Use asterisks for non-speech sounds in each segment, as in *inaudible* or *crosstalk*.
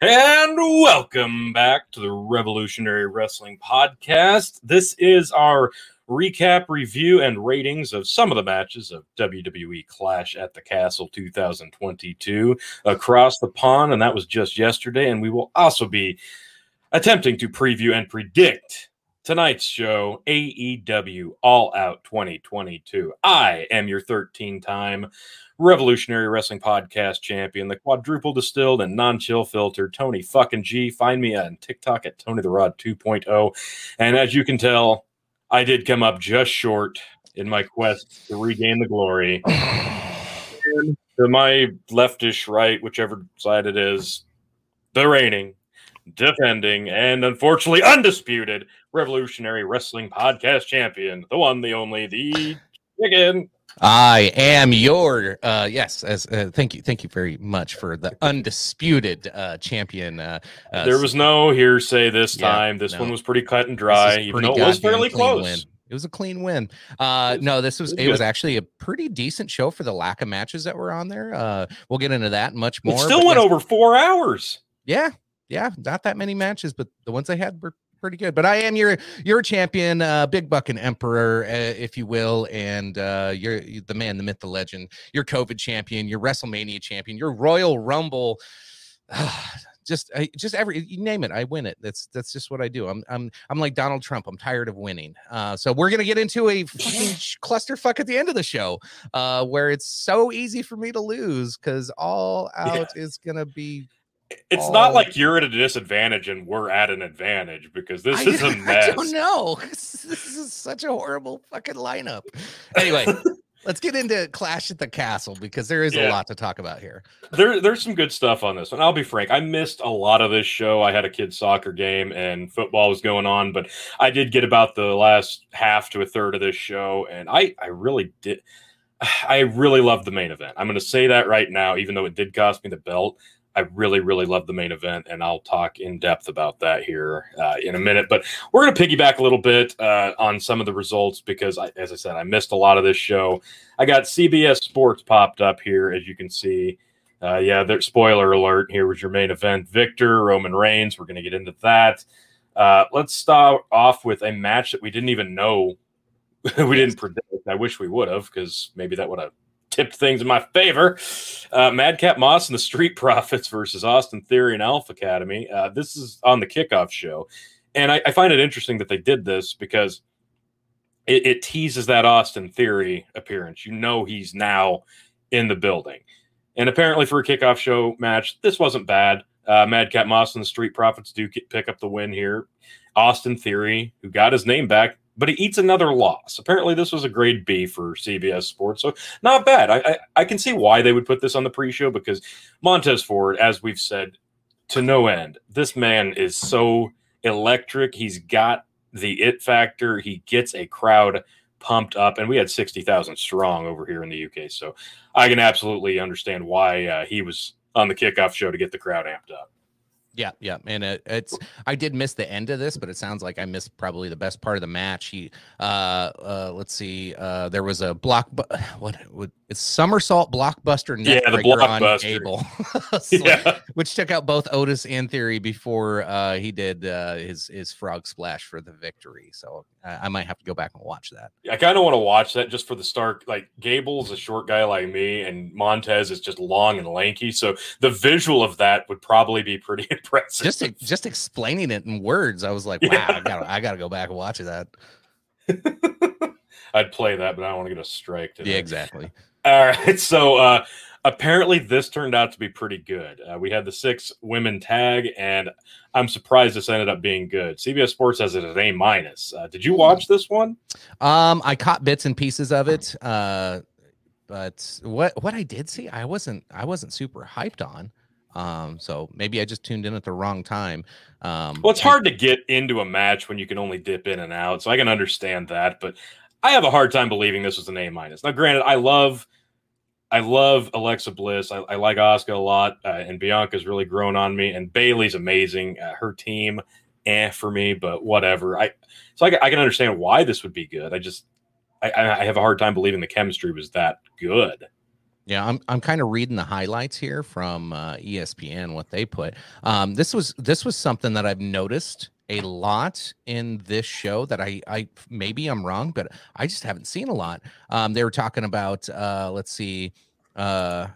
And welcome back to the Revolutionary Wrestling Podcast. This is our recap, review, and ratings of some of the matches of WWE Clash at the Castle 2022 across the pond. And that was just yesterday. And we will also be attempting to preview and predict tonight's show, AEW All Out 2022. I am your 13 time Revolutionary Wrestling Podcast champion, the quadruple distilled and non chill filtered Tony fucking G. Find me on TikTok at Tony the Rod 2.0. And as you can tell, I did come up just short in my quest to regain the glory. and *sighs* to my leftish right, whichever side it is, the reigning, defending, and unfortunately undisputed Revolutionary Wrestling Podcast champion, the one, the only, the chicken. I am your uh, yes. As uh, thank you, thank you very much for the undisputed uh, champion. Uh, uh, there was no hearsay this Yeah, time. This no. one was pretty cut and dry, even though it was fairly close. win. It was a clean win. Uh, no, this was it was it was good. actually a pretty decent show for the lack of matches that were on there. Uh, we'll get into that much more. It still went yes, over four hours. Yeah, yeah, not that many matches, but the ones I had were pretty good. But I am your your champion, uh, big buck and emperor, uh, if you will, and uh, you're the man, the myth, the legend. Your COVID champion, your WrestleMania champion, your Royal Rumble. *sighs* just I, just every you name it, I win it. That's that's just what I do. I'm I'm I'm like Donald Trump. I'm tired of winning. Uh, so we're gonna get into a fucking *laughs* clusterfuck at the end of the show, uh, where it's so easy for me to lose because all Yeah. out is gonna be It's not Oh. like you're at a disadvantage and we're at an advantage because this I, is *laughs* a mess. I don't know. *laughs* This is such a horrible fucking lineup. Anyway, *laughs* let's get into Clash at the Castle because there is a lot to talk about here. There, there's some good stuff on this one. I'll be frank. I missed a lot of this show. I had a kid's soccer game and football was going on, but I did get about the last half to a third of this show, and I, I really did. *sighs* I really loved the main event. I'm going to say that right now, even though it did cost me the belt. I really, really love the main event, and I'll talk in depth about that here uh, in a minute. But we're going to piggyback a little bit uh, on some of the results because, I, as I said, I missed a lot of this show. I got CBS Sports popped up here, as you can see. Uh, yeah, there, spoiler alert. Here was your main event: Victor Roman Reigns. We're going to get into that. Uh, let's start off with a match that we didn't even know *laughs* we didn't predict. I wish we would have, because maybe that would have tipped things in my favor. Uh, Madcap Moss and the Street *laughs* Profits versus Austin Theory and Alpha Academy. Uh, this is on the kickoff show, and I, I find it interesting that they did this because it, it teases that Austin Theory appearance. You know he's now in the building, and apparently for a kickoff show match, this wasn't bad. Uh, Madcap Moss and the Street Profits do get, pick up the win here. Austin Theory, who got his name back, but he eats another loss. Apparently, this was a grade B for CBS Sports, so not bad. I, I, I can see why they would put this on the pre-show because Montez Ford, as we've said to no end, this man is so electric. He's got the it factor. He gets a crowd pumped up, and we had sixty thousand strong over here in the UK. So I can absolutely understand why uh, he was on the kickoff show to get the crowd amped up. Yeah, yeah, and it, it's I did miss the end of this, but it sounds like I missed probably the best part of the match. He, uh, uh let's see, uh, there was a block, bu- *sighs* what, what it's somersault blockbuster Yeah, the breaker on blockbuster. So, *laughs* *laughs* Yeah, which took out both Otis and Theory before uh, he did uh, his his frog splash for the victory. So I, I might have to go back and watch that. I kind of want to watch that just for the start. Like Gable's a short guy like me, and Montez is just long and lanky. So the visual of that would probably be pretty *laughs* impressive. Just just explaining it in words, I was like, wow, Yeah. I got I got to go back and watch that. *laughs* I'd play that, but I don't want to get a strike. Today. Yeah, exactly. All right. *laughs* So uh, apparently, this turned out to be pretty good. Uh, we had the six women tag, and I'm surprised this ended up being good. CBS Sports has it at A minus. Uh, did you watch this one? Um, I caught bits and pieces of it. Uh, but what what I did see, I wasn't I wasn't super hyped on. Um, so maybe I just tuned in at the wrong time. Um, Well, it's hard to get into a match when you can only dip in and out, so I can understand that. But I have a hard time believing this was an A minus. Now, granted, I love, I love Alexa Bliss. I, I like Asuka a lot, uh, and Bianca's really grown on me. And Bayley's amazing. Uh, her team, eh, for me, but whatever. I so I, I can understand why this would be good. I just, I, I have a hard time believing the chemistry was that good. Yeah, I'm I'm kind of reading the highlights here from uh, ESPN what they put. Um, this was this was something that I've noticed a lot in this show that I I maybe I'm wrong, but I just haven't seen a lot. Um, they were talking about uh, let's see, uh,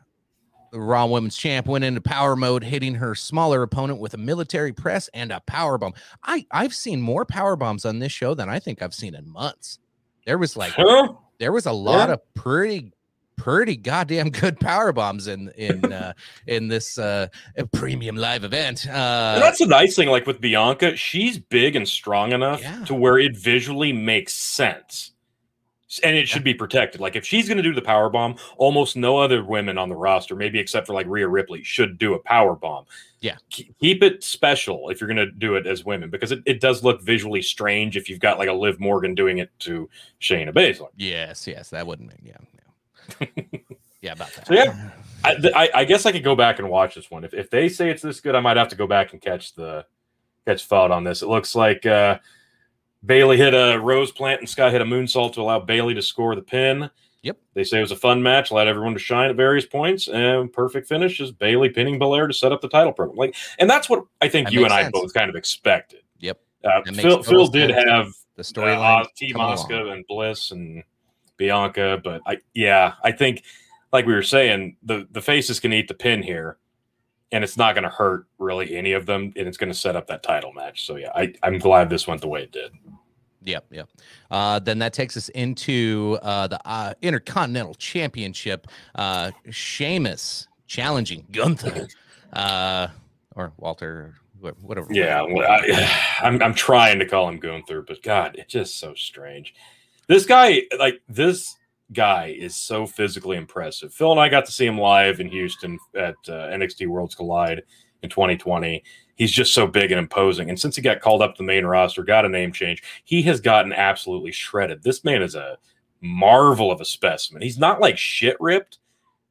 the Raw Women's Champ went into power mode, hitting her smaller opponent with a military press and a power bomb. I I've seen more power bombs on this show than I think I've seen in months. There was like Huh? there was a lot Yeah. of pretty pretty goddamn good power bombs in in *laughs* uh in this uh premium live event uh And that's the nice thing, like with Bianca, she's big and strong enough Yeah. to where it visually makes sense. And it should be protected. Like if she's going to do the power bomb, almost no other women on the roster, maybe except for like Rhea Ripley, should do a power bomb. Yeah. Ke- Keep it special if you're going to do it as women because it, it does look visually strange if you've got like a Liv Morgan doing it to Shayna Baszler. yes yes that wouldn't yeah yeah, about that So, yeah. I, th- I, I guess I could go back and watch this one. If, if they say it's this good, I might have to go back and catch the catch thought on this. It looks like uh, Bayley hit a rose plant and Scott hit a moonsault to allow Bayley to score the pin. Yep. They say it was a fun match, allowed everyone to shine at various points, and perfect finish is Bayley pinning Belair to set up the title program. Like, and that's what I think That you and I sense. both kind of expected. Yep. Uh, Phil, Phil did have the uh, storyline Team coming Asuka and Bliss and Bianca, but I yeah, I think like we were saying, the the faces can eat the pin here, and it's not going to hurt really any of them, and it's going to set up that title match. So yeah, I I'm glad this went the way it did. Yep, yep. Uh, then that takes us into uh, the uh, Intercontinental Championship. Uh, Sheamus challenging Gunther, *laughs* uh, or Walter, wha- whatever. Yeah, I, *sighs* I'm I'm trying to call him Gunther, but God, it's just so strange. This guy, like this guy, is so physically impressive. Phil and I got to see him live in Houston at uh, NXT Worlds Collide in 2020. He's just so big and imposing, and since he got called up to the main roster, got a name change, he has gotten absolutely shredded. This man is a marvel of a specimen. He's not like shit ripped.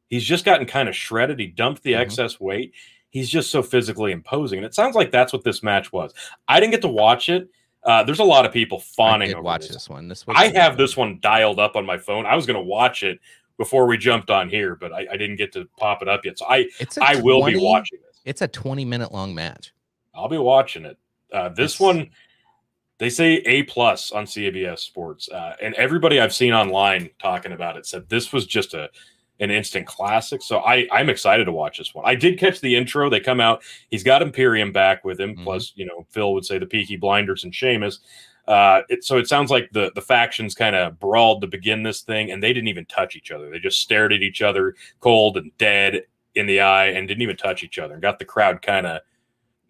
He's just gotten kind of shredded. He dumped the Mhm. excess weight he's just so physically imposing. And it sounds like that's what this match was. I didn't get to watch it. Uh, there's a lot of people fawning over watch this. this one. This I have this one dialed up on my phone. I was going to watch it before we jumped on here, but I, I didn't get to pop it up yet. So I, I will be watching it. It's a 20 minute long match. I'll be watching it. Uh, this It's- one, they say A plus on CBS Sports, uh, and everybody I've seen online talking about it said this was just a an instant classic. So I I'm excited to watch this one. I did catch the intro. They come out. He's got Imperium back with him. Mhm. Plus, you know, Phil would say the Peaky Blinders and Sheamus. Uh, it, so it sounds like the the factions kind of brawled to begin this thing, and they didn't even touch each other. They just stared at each other, cold and dead in the eye, and didn't even touch each other, and got the crowd kind of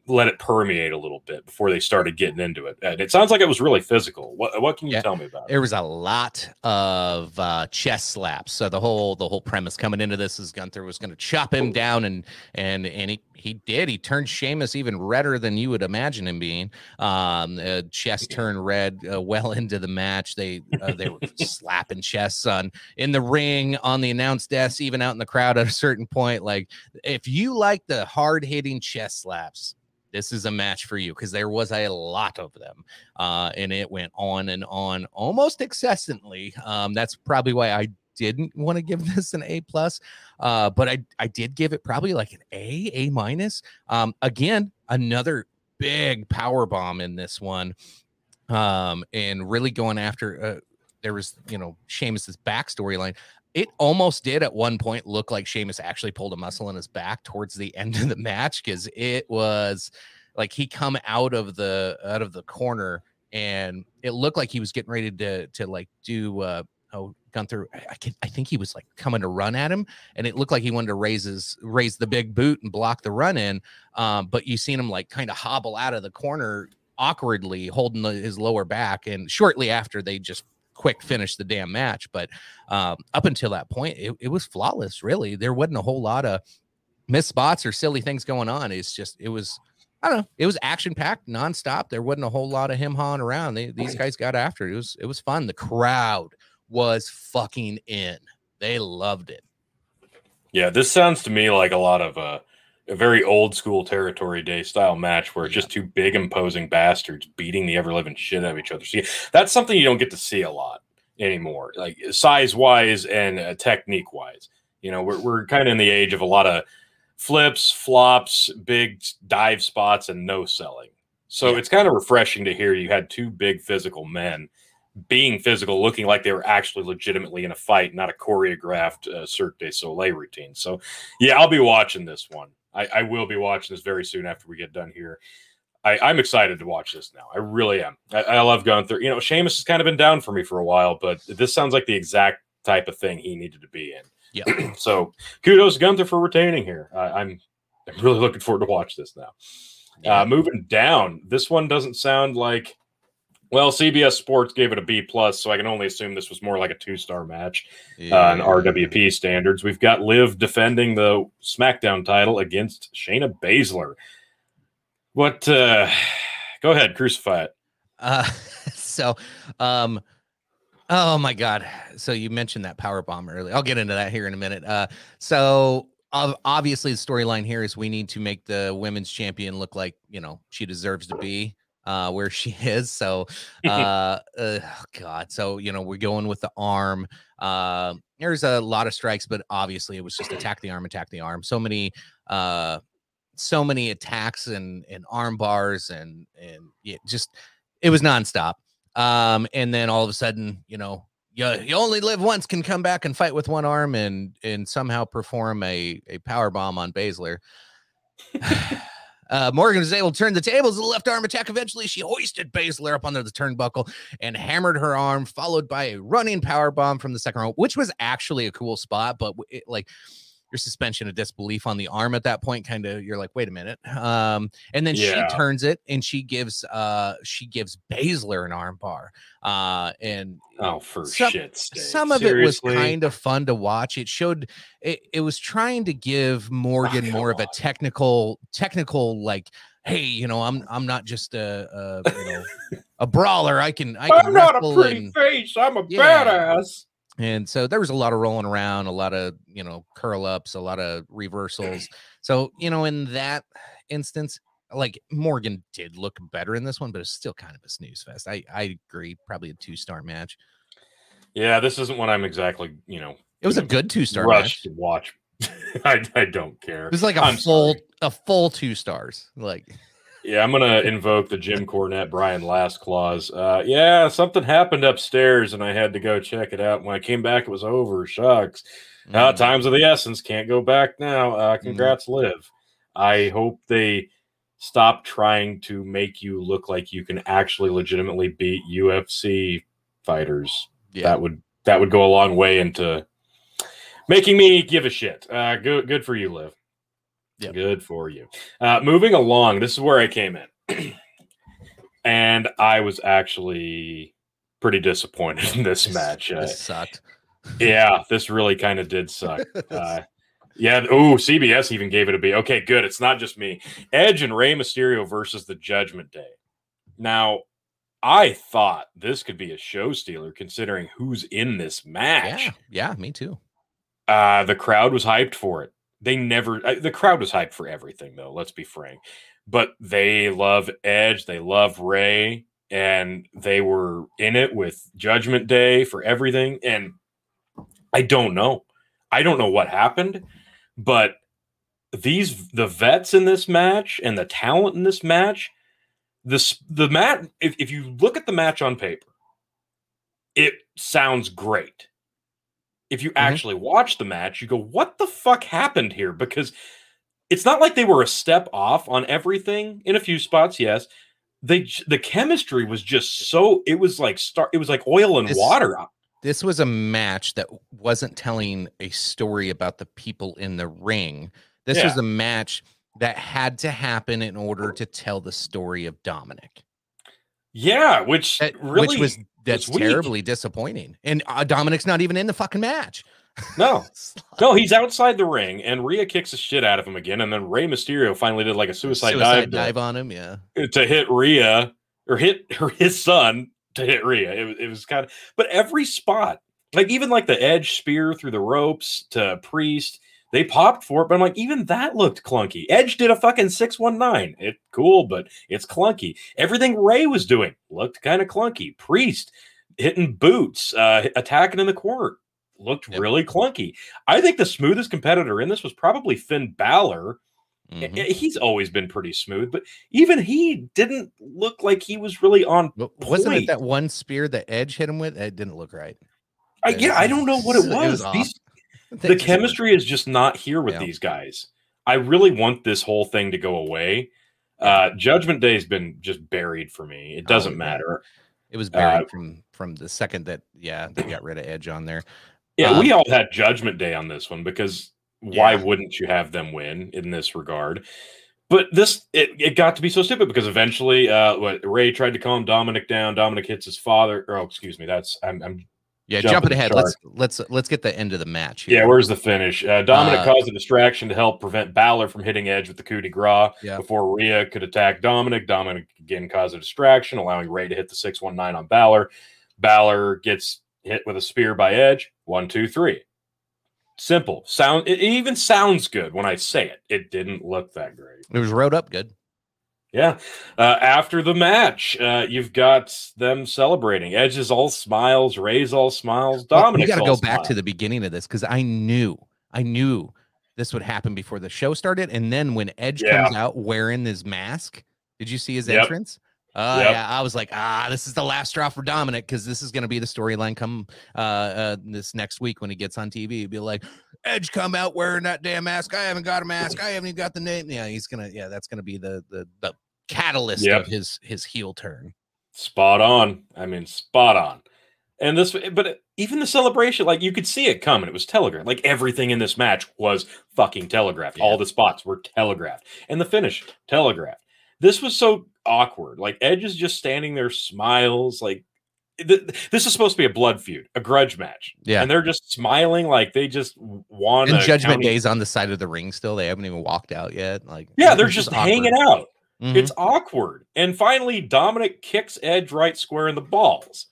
let it permeate a little bit before they started getting into it. And it sounds like it was really physical. What what can you Yeah. tell me about it? There was a lot of uh, chest slaps. So the whole the whole premise coming into this is Gunther was going to chop him down, and and and he he did. He turned Sheamus even redder than you would imagine him being. Um, uh, chest turned red uh, well *laughs* into the match. They uh, they were *laughs* slapping chests on in the ring, on the announce desk, even out in the crowd at a certain point. Like if you like the hard hitting chest slaps. This is a match for you because there was a lot of them uh, and it went on and on almost incessantly. Um, that's probably why I didn't want to give *laughs* this an A plus, uh, but I I did give it probably like an A A minus. Um, again, another big power bomb in this one, um, and really going after. Uh, there was you know Sheamus's backstory line. It almost did at one point look like Sheamus actually pulled a muscle in his back towards the end of the match because it was like he come out of the out of the corner and it looked like he was getting ready to to like do uh oh Gunther I, can I think he was like coming to run at him and it looked like he wanted to raise his raise the big boot and block the run in um but you seen him like kind of hobble out of the corner awkwardly holding his lower back and shortly after they just quick finish the damn match but um up until that point it, it was flawless really there wasn't a whole lot of missed spots or silly things going on it's just it was I don't know. It was action packed, nonstop. There wasn't a whole lot of him hawing around. They, these guys got after it. It was it was fun. The crowd was fucking in. They loved it. Yeah, this sounds to me like a lot of uh, a very old school territory day style match where it's Yeah. just two big imposing bastards beating the ever living shit out of each other. See, that's something you don't get to see a lot anymore, like size wise and uh, technique wise. You know, we're we're kind of in the age of a lot of flips, flops, big dive spots, and no selling. So Yeah. it's kind of refreshing to hear you had two big physical men being physical, looking like they were actually legitimately in a fight, not a choreographed uh, Cirque du Soleil routine. So, yeah, I'll be watching this one. I, I will be watching this very soon after we get done here. I, I'm excited to watch this now. I really am. I, I love Gunther. You know, Sheamus has kind of been down for me for a while, but this sounds like the exact type of thing he needed to be in. Yeah. *clears throat* so kudos Gunther for retaining here. Uh, I'm I'm really looking forward to watch this now. Uh, moving down, this one doesn't sound like. Well, CBS Sports gave it a B plus, so I can only assume this was more like a two star match uh, in RWP standards. We've got Liv defending the SmackDown title against Shayna Baszler. What? uh *sighs* Go ahead, crucify it. Uh, *laughs* so, um, oh my God. So you mentioned that power bomb earlier. I'll get into that here in a minute. Uh, so obviously the storyline here is we need to make the women's champion look like you know she deserves to be uh where she *laughs* is so *laughs* uh, uh oh god so you know we're going with the arm uh there's a lot of strikes but obviously it was just *clears throat* attack the arm attack the arm so many uh so many attacks and and arm bars and and yeah, just it was nonstop um and then all of a sudden you know you, you only live once can come back and fight with one arm and and somehow perform a a power bomb on Baszler. *sighs* *laughs* *sighs* Uh, Morgan was able to turn the tables with a left arm attack. Eventually, she hoisted Baszler up under the turnbuckle and hammered her arm, followed by a running power bomb from the second row, which was actually a cool spot. But it, like your suspension of disbelief on the arm at that point, kind of you're like, wait a minute. Um, and then Yeah. she turns it and she gives uh she gives Baszler an arm bar. Uh, and Oh, for Some- sake! some of Seriously? it was kind of fun to watch. It showed it, it was trying to give Morgan come more of a technical technical like hey, you know, I'm I'm not just a, a you know a brawler. I can I can I'm not a pretty and, face. I'm a Yeah. badass. And so there was a lot of rolling around, a lot of you know curl ups, a lot of reversals. *clears throat* So you know, in that instance, like Morgan did look better in this one, but it's still kind of a snooze fest. I I agree, probably a two star match. Yeah, this isn't what I'm exactly, you know, It was a good two star match. to watch. *laughs* I, I don't care. It was like a I'm full sorry. a full two stars. Like Yeah, I'm gonna invoke the Jim Cornette Brian Last clause. Uh, yeah, something happened upstairs, and I had to go check it out. When I came back, it was over. Shucks. Uh, mm, times of the essence. Can't go back now. Uh, congrats, Liv. I hope they stop trying to make you look like you can actually legitimately beat UFC fighters. yeah. That would that would go a long way into making me give a shit. Uh, good good for you, Liv. Yep. Good for you. Uh, moving along, this is where I came in, *clears throat* and I was actually pretty disappointed in this *laughs* This- match. Uh, sucked. yeah, this really kind of did suck. *laughs* Uh, yeah. Oh, CBS even gave it a B. Okay, good. It's not just me. Edge and Rey Mysterio versus the Judgment Day. Now, I thought this could be a show stealer considering who's in this match. yeah, yeah, me too. Uh, the crowd was hyped for it. They never, uh, the crowd was hyped for everything, though. Let's be frank. But they love Edge. They love Rey. And they were in it with Judgment Day for everything. And I don't know. I don't know what happened. But these, the vets in this match and the talent in this match, this, the mat, if, if you look at the match on paper, it sounds great if you mm-hmm. actually watch the match, you go, what the fuck happened here? Because it's not like they were a step off on everything in a few spots, yes. They the chemistry was just so it was like start it was like oil and This- water. This was a match that wasn't telling a story about the people in the ring. This was a match that had to happen in order to tell the story of Dominic. Yeah, which That, really which was that's terribly disappointing. And uh, Dominic's not even in the fucking match. *laughs* no. *laughs* No, he's outside the ring and Rhea kicks the shit out of him again. And then Rey Mysterio finally did like a suicide, dive, to- dive on him. Yeah. to hit Rhea or hit *laughs* her his son to hit Rhea. It, it was kind of, but every spot, like even like the edge spear through the ropes to Priest, they popped for it. But I'm like, even that looked clunky. Edge did a fucking six one nine. It cool, but it's clunky. Everything Rey was doing looked kind of clunky. Priest hitting boots, uh, attacking in the corner looked Yep. really clunky. I think the smoothest competitor in this was probably Finn Balor. Mhm. Eh, He's always been pretty smooth, but even he didn't look like he was really on. Wa- Wasn't it that one spear that Edge hit him with? It didn't look right. I, Yeah, I don't know what it it was was. These, the chemistry is just not here with Yeah. these guys. I really want this whole thing to go away. Uh, Judgment Day has been just buried for me. It doesn't yeah. matter. It was uh, buried from from the second that yeah they got rid of Edge on there. Yeah, Um, we all had Judgment Day on this one because why Yeah. wouldn't you have them win in this regard? But this it, it got to be so stupid because eventually uh what Rey tried to calm Dominic down. Dominic hits his father. Oh, excuse me. That's I'm, I'm Yeah, Jumping jumping ahead. Let's let's let's get the end of the match. yeah, where's the finish? Uh, Dominic Uh, caused a distraction to help prevent Balor from hitting Edge with the coup de grace Yeah. before Rhea could attack Dominic. Dominic again caused a distraction, allowing Rey to hit the 619 on Balor. Balor gets hit with a spear by Edge. One, two, three. Simple. Sound it even sounds good when I say it. It didn't look that great. it was rode up good. Yeah. Uh, after the match, uh, you've got them celebrating. Edge is all smiles, Rey's all smiles, Well, Dominic. we got to go back to the beginning of this because I knew, I knew this would happen before the show started. And then when Edge Yeah. comes out wearing his mask, did you see his Yep. entrance? Uh, Yep. yeah, I was like, ah, this is the last straw for Dominic because this is going to be the storyline come uh, uh, this next week when he gets on TV. He'd be like, Edge come out wearing that damn mask. I haven't got a mask. I haven't even got the name. Yeah, he's gonna. Yeah, that's gonna be the the the catalyst Yep. of his his heel turn. Spot on. I mean, spot on. And this, but even the celebration, like you could see it coming. It was telegraphed. Like everything in this match was fucking telegraphed. Yeah. All the spots were telegraphed, and the finish telegraphed. This was so awkward. Like Edge is just standing there, smiles. Like th- this is supposed to be a blood feud, a grudge match, Yeah. and they're just smiling like they just won. And Judgment county- Day's on the side of the ring still. They haven't even walked out yet. Like, Yeah, they're just awkward. hanging out. Mhm. It's awkward. And finally, Dominic kicks Edge right square in the balls.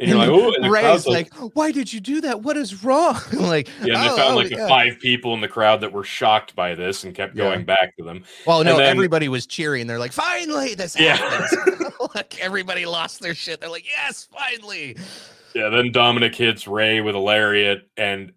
And you're like, oh, and Rey's crowd's like, why did you do that? What is wrong? *laughs* like, Yeah, and they "Oh, found oh, like the yeah." five people in the crowd that were shocked by this and kept Yeah. going back to them. Well, no, then- everybody was cheering. They're like, finally, this Yeah. happens. *laughs* *laughs* like, everybody lost their shit. They're like, yes, finally. Yeah, then Dominic hits Rey with a lariat, and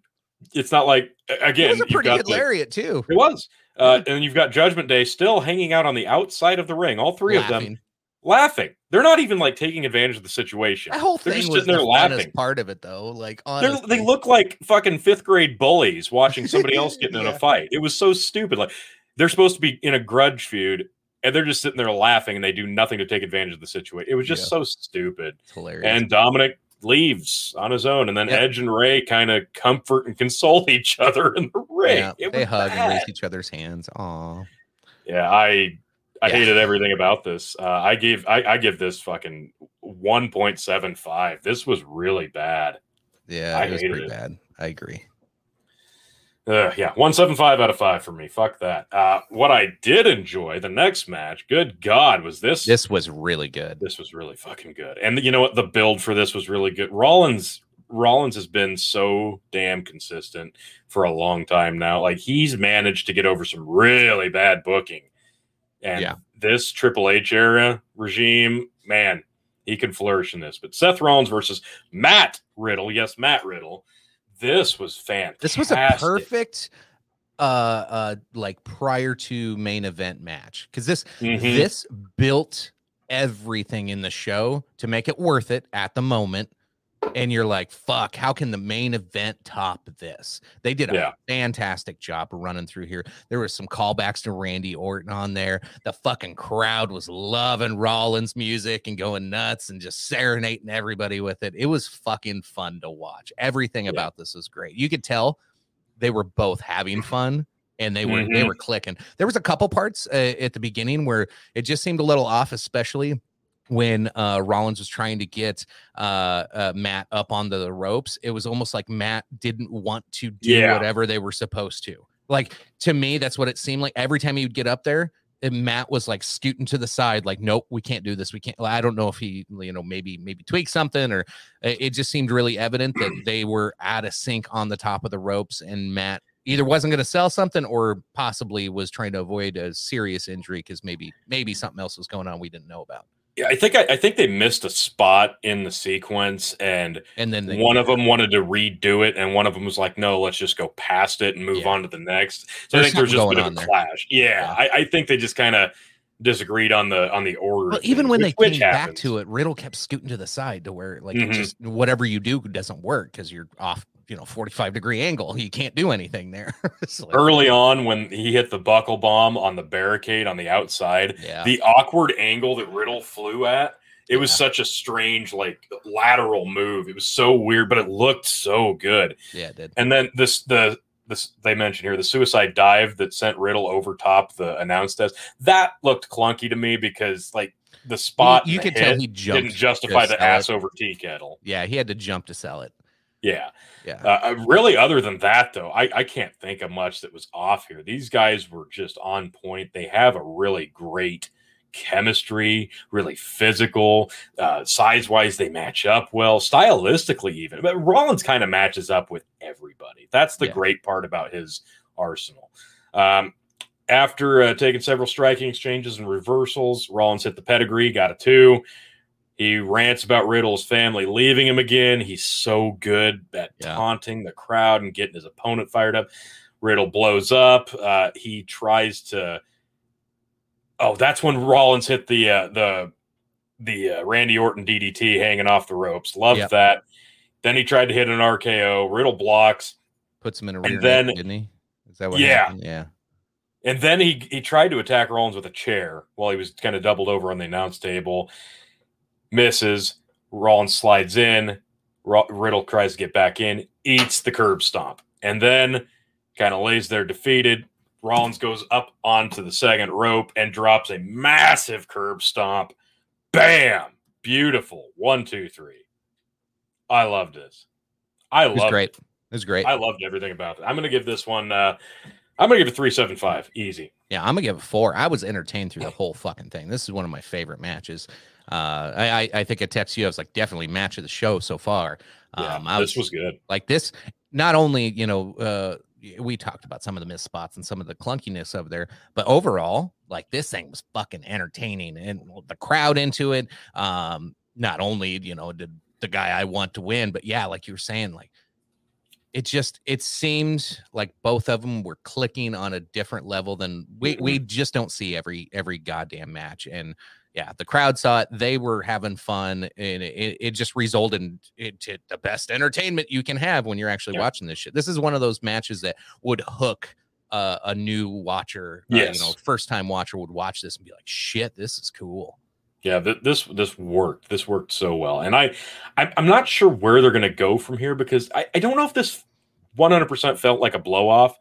it's not like again. it was a pretty good the- lariat, too. It was, uh, and you've got Judgment Day still hanging out on the outside of the ring. All three of them Laughing. They're not even like taking advantage of the situation. That whole They're thing just was sitting the laughing. part of it, though. Like, they look like fucking fifth grade bullies watching somebody else getting in a *laughs* fight. It was so stupid. Like they're supposed to be in a grudge feud, and they're just sitting there laughing, and they do nothing to take advantage of the situation. It was just Yeah. so stupid. It's hilarious. And Dominic leaves on his own, and then Yep. Edge and Rey kind of comfort and console *laughs* each other in the ring. yeah, they hug and raise each other's hands. Aw. Yeah, I I Yeah. hated everything about this. Uh, I gave I, I give this fucking one point seven five. This was really bad. Yeah, I it was pretty it. bad. I agree. Uh, yeah, one seven five out of five for me. Fuck that. Uh, what I did enjoy the next match. Good God, was this This was really good. this was really fucking good. And you know what? The build for this was really good. Rollins Rollins has been so damn consistent for a long time now. Like he's managed to get over some really bad booking. And Yeah. this Triple H era regime, man, he can flourish in this. But Seth Rollins versus Matt Riddle, yes, Matt Riddle. This was fantastic. This was a perfect uh uh like prior to main event match because this Mhm. this built everything in the show to make it worth it at the moment and you're like fuck how can the main event top this? They did a Yeah. fantastic job running through here. There was some callbacks to randy orton on there. The fucking crowd was loving rollins music and going nuts and just serenading everybody with it. It was fucking fun to watch. Everything Yeah. about this was great. You could tell they were both having fun and they were they Mhm. were clicking. There was a couple parts uh, at the beginning where it just seemed a little off especially when uh rollins was trying to get uh, uh matt up on the ropes it was almost like matt didn't want to do Yeah. whatever they were supposed to. Like to me that's what it seemed like. Every time he would get up there and matt was like scooting to the side like nope we can't do this. We can't i don't know if he you know maybe maybe tweak something or it it just seemed really evident that *clears throat* they were out of sync on the top of the ropes and matt either wasn't going to sell something or possibly was trying to avoid a serious injury because maybe maybe something else was going on we didn't know about Yeah, I think I, I, think they missed a spot in the sequence, and and then one of them wanted to redo it, and one of them was like, "No, let's just go past it and move yeah. on to the next." So there's I think there's just a bit of a there. clash. Yeah, yeah. I, I, think they just kind of disagreed on the on the order. Well, even when which, they came back to it, Riddle kept scooting to the side to where like mm-hmm. just whatever you do doesn't work because you're off you know 45 degree angle you can't do anything there *laughs* like, early on when he hit the buckle bomb on the barricade on the outside yeah. the awkward angle that riddle flew at it yeah. was such a strange like lateral move it was so weird but it looked so good yeah it did and then this the this they mentioned here the suicide dive that sent riddle over top the announced test that looked clunky to me because like the spot you, you could tell he jumped didn't justify the ass it. over tea kettle yeah he had to jump to sell it yeah. Yeah. Uh, uh, really, other than that, though, I, I can't think of much that was off here. These guys were just on point. They have a really great chemistry, really physical. Uh, size wise, they match up well, stylistically, even. But Rollins kind of matches up with everybody. That's the yeah. great part about his arsenal. Um, after uh, taking several striking exchanges and reversals, Rollins hit the pedigree, got a two. He rants about Riddle's family leaving him again. He's so good at yeah. taunting the crowd and getting his opponent fired up. Riddle blows up. Uh, he tries to. Oh, that's when Rollins hit the uh, the the uh, Randy Orton DDT hanging off the ropes. Loved yep. that. Then he tried to hit an RKO. Riddle blocks. Puts him in a rear and then, didn't he? Is that what? Yeah, happened? yeah. And then he he tried to attack Rollins with a chair while he was kind of doubled over on the announce table misses. Rollins slides in. Riddle tries to get back in, eats the curb stomp, and then kind of lays there defeated. Rollins goes up onto the second rope and drops a massive curb stomp. Bam! Beautiful. One, two, three. I loved this. I loved great. it. It was great. I loved everything about it. I'm gonna give this one uh I'm gonna give it three seven five. Easy. Yeah, I'm gonna give it four. I was entertained through the whole fucking thing. This is one of my favorite matches. Uh, I I think I text you. I was like, definitely match of the show so far. Yeah, um, this was, was good. Like this, not only you know, uh, we talked about some of the missed spots and some of the clunkiness of there, but overall, like this thing was fucking entertaining and the crowd into it. Um, not only you know did the guy I want to win, but yeah, like you were saying, like it just it seemed like both of them were clicking on a different level than we we mm-hmm. just don't see every every goddamn match and yeah, the crowd saw it. They were having fun, and it, it just resulted into the best entertainment you can have when you're actually yeah. watching this shit. This is one of those matches that would hook uh, a new watcher, yes. Uh, you know, first time watcher would watch this and be like, "Shit, this is cool." Yeah, th- this this worked. This worked so well, and I, I am not sure where they're going to go from here because I, I don't know if this 100 percent felt like a blow off.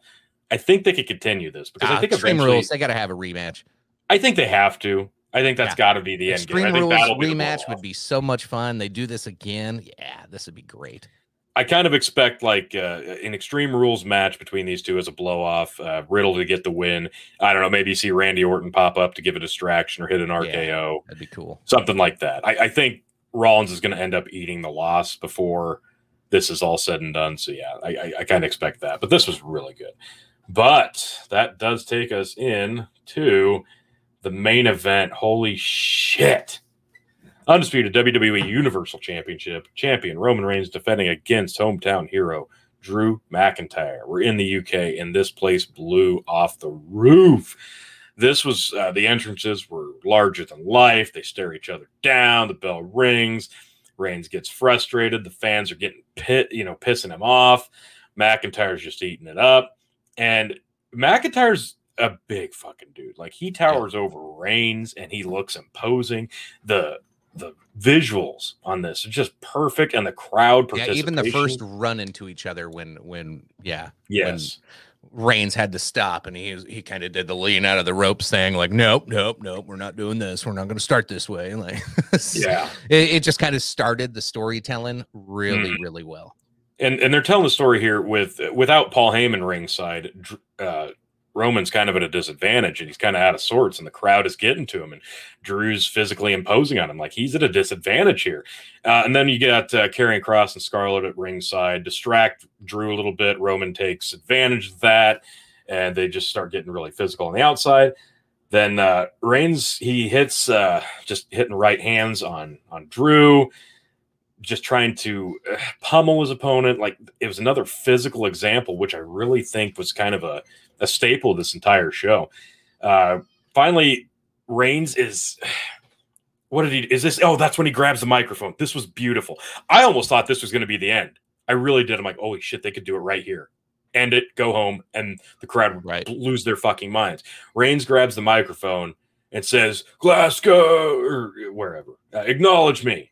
I think they could continue this because I think Extreme Rules they got to have a rematch. I think they have to. I think that's yeah. got to be the Extreme end game. I think Rules rematch would be so much fun. They do this again. Yeah, this would be great. I kind of expect like uh, an Extreme Rules match between these two as a blow off. Uh, Riddle to get the win. I don't know. Maybe you see Randy Orton pop up to give a distraction or hit an RKO. Yeah, that'd be cool. Something like that. I, I think Rollins is going to end up eating the loss before this is all said and done. So yeah, I, I, I kind of expect that. But this was really good. But that does take us in to the main event. Holy shit. Undisputed WWE Universal Championship champion Roman Reigns defending against hometown hero Drew McIntyre. We're in the UK, and this place blew off the roof. This was uh, the entrances were larger than life. They stare each other down. The bell rings. Reigns gets frustrated. The fans are getting pit, you know, pissing him off. McIntyre's just eating it up, and McIntyre's a big fucking dude. Like he towers yeah. over Reigns and he looks imposing. The the visuals on this are just perfect and the crowd yeah even the first run into each other when when yeah yes when Reigns had to stop and he he kind of did the lean out of the ropes thing like nope nope nope we're not doing this we're not going to start this way *laughs* like yeah it, it, just kind of started the storytelling really mm. really well and and they're telling the story here with without Paul Heyman ringside uh Roman's kind of at a disadvantage and he's kind of out of sorts and the crowd is getting to him and Drew's physically imposing on him like he's at a disadvantage here. Uh, and then you got uh, Kross and Scarlett at ringside distract Drew a little bit. Roman takes advantage of that and they just start getting really physical on the outside. Then uh, Reigns he hits uh, just hitting right hands on on Drew, just trying to uh, pummel his opponent. Like it was another physical example, which I really think was kind of a, a staple of this entire show. Uh, finally, Reigns is. *sighs* What did he? Is this? Oh, that's when he grabs the microphone. This was beautiful. I almost thought this was going to be the end. I really did. I'm like, holy shit, they could do it right here end it, go home, and the crowd would Right. lose their fucking minds. Reigns grabs the microphone and says, Glasgow, or wherever, uh, acknowledge me.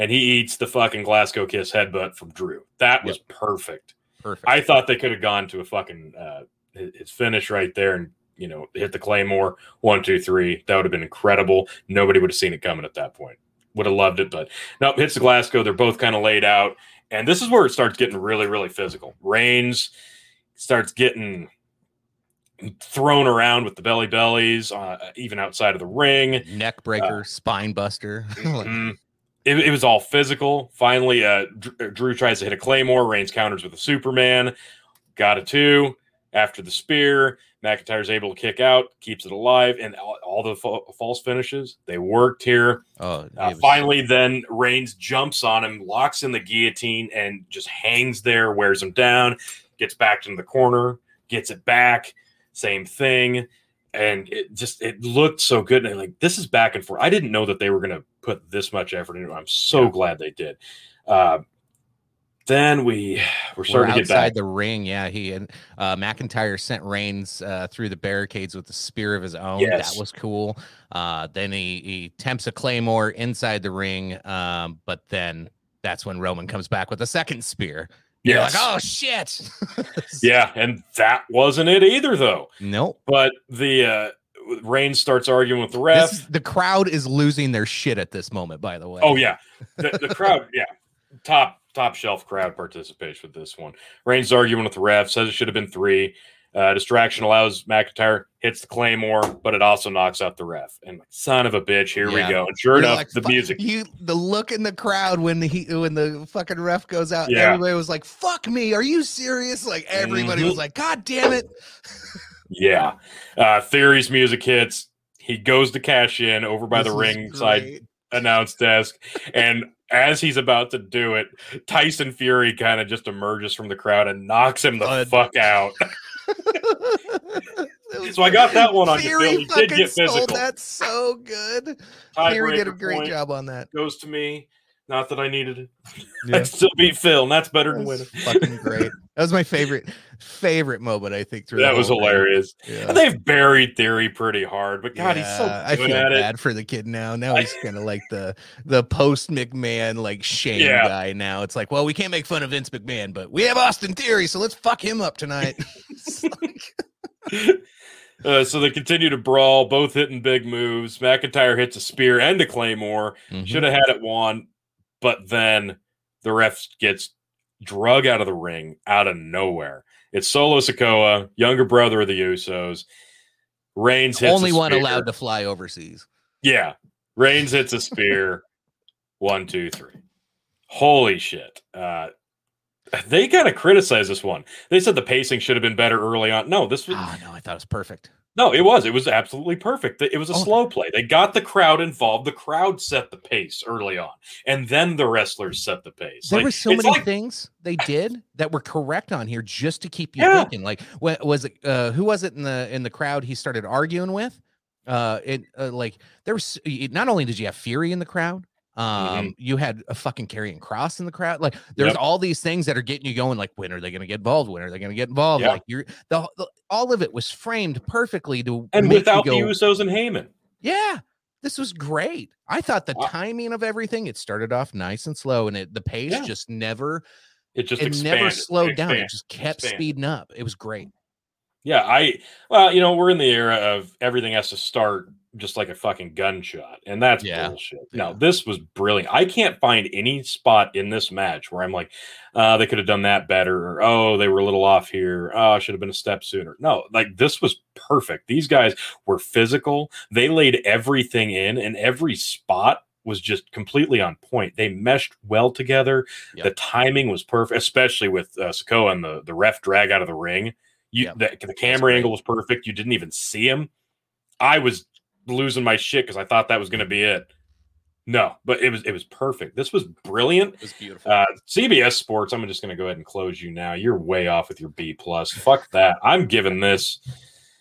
And he eats the fucking Glasgow kiss headbutt from Drew. That was perfect. Perfect. I thought they could have gone to a fucking uh, his finish right there and you know hit the claymore one two three. That would have been incredible. Nobody would have seen it coming at that point. Would have loved it, but nope. Hits the Glasgow. They're both kind of laid out, and this is where it starts getting really really physical. Reigns starts getting thrown around with the belly bellies, uh, even outside of the ring. Neck breaker, spine buster. *laughs* Mhm. It, it was all physical. Finally, uh, Drew tries to hit a claymore. Reigns counters with a Superman. Got a two after the spear. McIntyre's able to kick out, keeps it alive, and all, all the fa- false finishes they worked here. oh, Uh, finally, then Reigns jumps on him, locks in the guillotine, and just hangs there, wears him down, gets back into the corner, gets it back, same thing, and it just it looked so good. And like this is back and forth. I didn't know that they were going to put this much effort into. I'm so Yeah. glad they did. Uh, then we we're We're starting to get back. outside the ring. Yeah, he and uh, McIntyre sent Reigns uh, through the barricades with the spear of his own. Yes. That was cool. Uh, then he he tempts a claymore inside the ring, um, but then that's when Roman comes back with a second spear. You're Yes. like, oh shit. *laughs* yeah, and that wasn't it either, though. Nope. But the Reigns starts arguing with the ref. This, the crowd is losing their shit at this moment. By the way. Oh yeah, the, the *laughs* crowd, yeah, top top shelf crowd participation with this one. Reigns arguing with the ref, says it should have been three. Uh, distraction allows McIntyre hits the claymore, but it also knocks out the ref. And like, son of a bitch, here Yeah. we go. And sure You're enough, like, the music. You the look in the crowd when he when the fucking ref goes out. Yeah. Everybody was like, "Fuck me, are you serious?" Like everybody Mhm. was like, "God damn it!" *laughs* Yeah, uh, Theory's music hits. He goes to cash in over by This the is ringside announce desk, and as he's about to do it, Tyson Fury kind of just emerges from the crowd and knocks him the Bud. fuck out. *laughs* *laughs* So I got that one on you, Theory Bill. He did get stole physical. that so good. Theory did a great point job on that. Goes to me. Not that I needed it. *laughs* Yeah. I'd still beat Phil, and that's better That than was winning. fucking great. That was my favorite favorite moment. I think through That was hilarious. Yeah. And they've buried Theory pretty hard, but God, he's so Yeah, I feel at it. bad for the kid now. Now he's kind of like the the post McMahon like shame Yeah. guy. Now it's like, well, we can't make fun of Vince McMahon, but we have Austin Theory, so let's fuck him up tonight. *laughs* *laughs* Uh, so they continue to brawl, both hitting big moves. McIntyre hits a spear and a claymore. Mm-hmm. Should have had it won, but then the ref gets drug out of the ring out of nowhere. It's Solo Sikoa, younger brother of the Usos. Reigns hits only one allowed to fly overseas. Yeah, Reigns hits a *laughs* spear. one, two, three. Holy shit! Uh, they kind of criticized this one. They said the pacing should have been better early on. No, this was Oh no, I thought it was perfect. No, it was. It was absolutely perfect. It was a Oh. slow play. They got the crowd involved. The crowd set the pace early on, and then the wrestlers set the pace. There Like, were so many like- things they did that were correct on here just to keep you Yeah. thinking. Like, what was it? Uh, who was it in the in the crowd? He started arguing with. Uh, it uh, like there was not only did you have Fury in the crowd, um, you had a fucking Karrion Kross in the crowd. Like, there's Mm-hmm. Yep. all these things that are getting you going. Like, when are they going to get involved? When are they going to get involved? Yeah. Like, you're the, the all of it was framed perfectly to and you without go, the Usos and Heyman. yeah, this was great. I thought the Uh, timing of everything, it started off nice and slow, and it the pace Yeah. just never It just it never slowed down. It just kept expanded. speeding up. It was great. Yeah, I well, you know, we're in the era of everything has to start just like a fucking gunshot, and that's Yeah, bullshit. yeah. No, this was brilliant. I can't find any spot in this match where I'm like, uh, they could have done that better, or oh, they were a little off here. Oh, should have been a step sooner. No, like this was perfect. These guys were physical. They laid everything in, and every spot was just completely on point. They meshed well together. Yep. The timing was perfect, especially with uh, Sikoa and the the ref drag out of the ring. You Yep. the, the camera angle was perfect. You didn't even see him. I was losing my shit because I thought that was going to be it. No, but it was it was perfect. This was brilliant. It was beautiful. Uh, CBS Sports. I'm just going to go ahead and close you now. You're way off with your B plus. Fuck that. I'm giving this.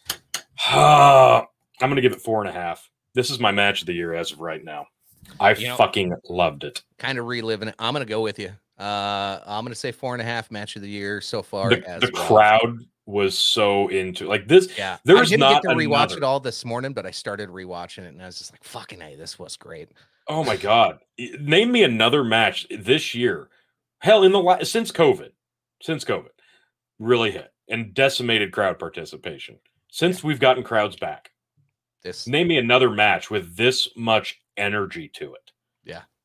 *sighs* I'm going to give it four and a half. This is my match of the year as of right now. I You know- fucking loved it. kind of reliving it. I'm gonna go with you. Uh, I'm gonna say four and a half match of the year so far. The, as the well. crowd was so into like this. Yeah, There I was didn't not get to rewatch another- it all this morning, but I started rewatching it and I was just like, "Fucking hey, this was great." Oh my god! Name me another match this year. Hell, in the la- since COVID, since COVID, really hit and decimated crowd participation. Since we've gotten crowds back, This name me another match with this much energy to it.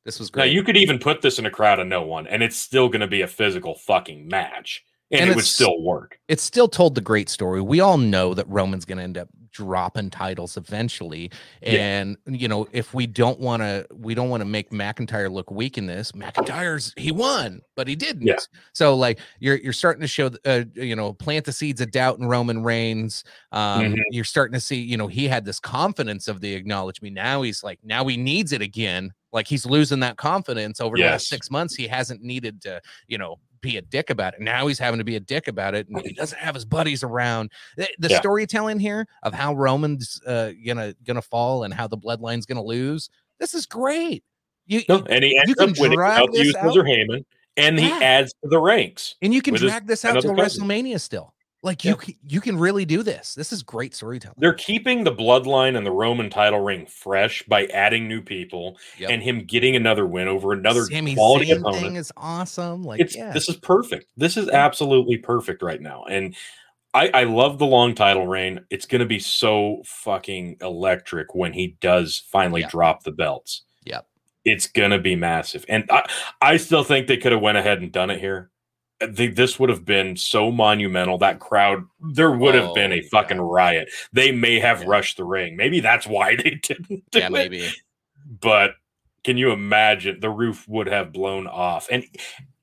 This was great. Now you could even put this in a crowd of no one, and it's still going to be a physical fucking match, and, And it would still work. it still told the great story. We all know that Roman's going to end up dropping titles eventually, Yeah. and you know if we don't want to, we don't want to make McIntyre look weak in this. McIntyre's he won, but he didn't. Yeah. So like you're you're starting to show, uh, you know, plant the seeds of doubt in Roman Reigns. Um, Mhm. You're starting to see, you know, he had this confidence of the acknowledge me. Now he's like, now he needs it again. Like he's losing that confidence over the last six months. He hasn't needed to, you know, be a dick about it. Now he's having to be a dick about it, and he doesn't have his buddies around. The, the Yeah. storytelling here of how Roman's uh, gonna gonna fall and how the bloodline's gonna lose. This is great. You, No, and he ends can up winning without the use of. Heyman, and he adds to the ranks. and you can his- drag this out to. WrestleMania still. Like you can, you can really do this. This is great storytelling. They're keeping the bloodline and the Roman title ring fresh by adding new people Yep. and him getting another win over another Sami quality opponent. thing is awesome. Like it's yeah, this is perfect. This is absolutely perfect right now, and I, I love the long title reign. It's going to be so fucking electric when he does finally Yeah. drop the belts. Yep. it's going to be massive, and I I still think they could have went ahead and done it here. Think this would have been so monumental. That crowd, there would have been Oh, a fucking yeah. riot. They may have Yeah. rushed the ring. Maybe that's why they *laughs* didn't do yeah, it maybe. but can you imagine the roof would have blown off and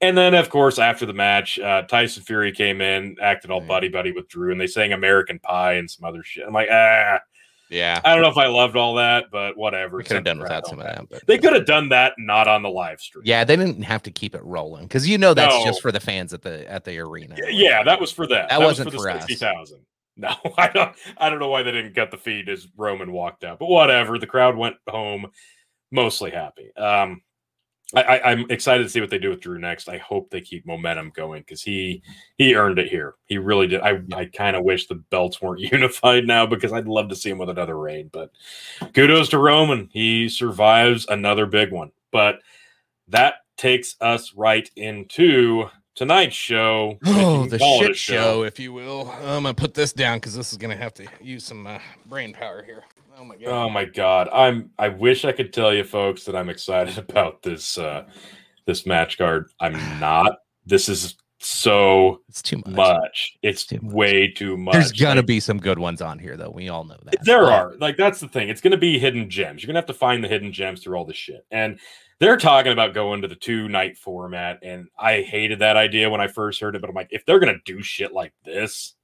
and then of course after the match uh tyson fury came in acted all buddy buddy with drew and they sang american pie and some other shit i'm like ah Yeah, i don't know if i loved all that but whatever we could have done without some of that. But they could have done that not on the live stream Yeah, they didn't have to keep it rolling because you know that's No. just for the fans at the at the arena. Y- yeah that was for that That was wasn't for the for 60000 no *laughs* i don't i don't know why they didn't cut the feed as roman walked out but whatever the crowd went home mostly happy um I, I, I'm excited to see what they do with Drew next. I hope they keep momentum going because he he earned it here. He really did. I, I kind of wish the belts weren't *laughs* unified now because I'd love to see him with another reign. But kudos to Roman. He survives another big one. But that takes us right into tonight's show. Oh, the shit a show. if you will. I'm gonna put this down because this is gonna have to use some uh, brain power here. Oh my god. Oh my god. I'm I wish I could tell you folks that I'm excited *laughs* about this uh this match card. I'm *sighs* not. This is so it's too much. much. It's too much. way too much. There's gonna Like, be some good ones on here, though. We all know that. there but- are. Like that's the thing. It's gonna be hidden gems. You're gonna have to find the hidden gems through all this shit. And they're talking about going to the two night format. And I hated that idea when I first heard it, but I'm like, if they're gonna do shit like this,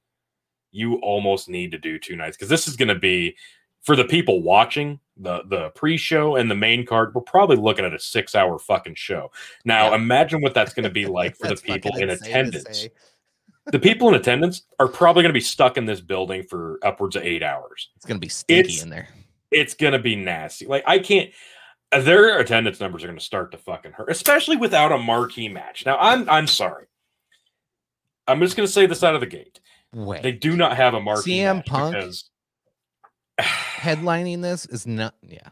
you almost need to do two nights because this is gonna be for the people watching the the pre-show and the main card. We're probably looking at a six hour fucking show. Now Yeah. imagine what that's gonna be *laughs* like for the people in attendance the people in attendance are probably going to be stuck in this building for upwards of eight hours. It's gonna be stinky It's- in there. It's going to be nasty. Like I can't. Their attendance numbers are going to start to fucking hurt, especially without a marquee match. Now I'm I'm sorry. I'm just going to say this out of the gate. Wait, They do not have a marquee CM match Punk? because headlining this is not. Yeah,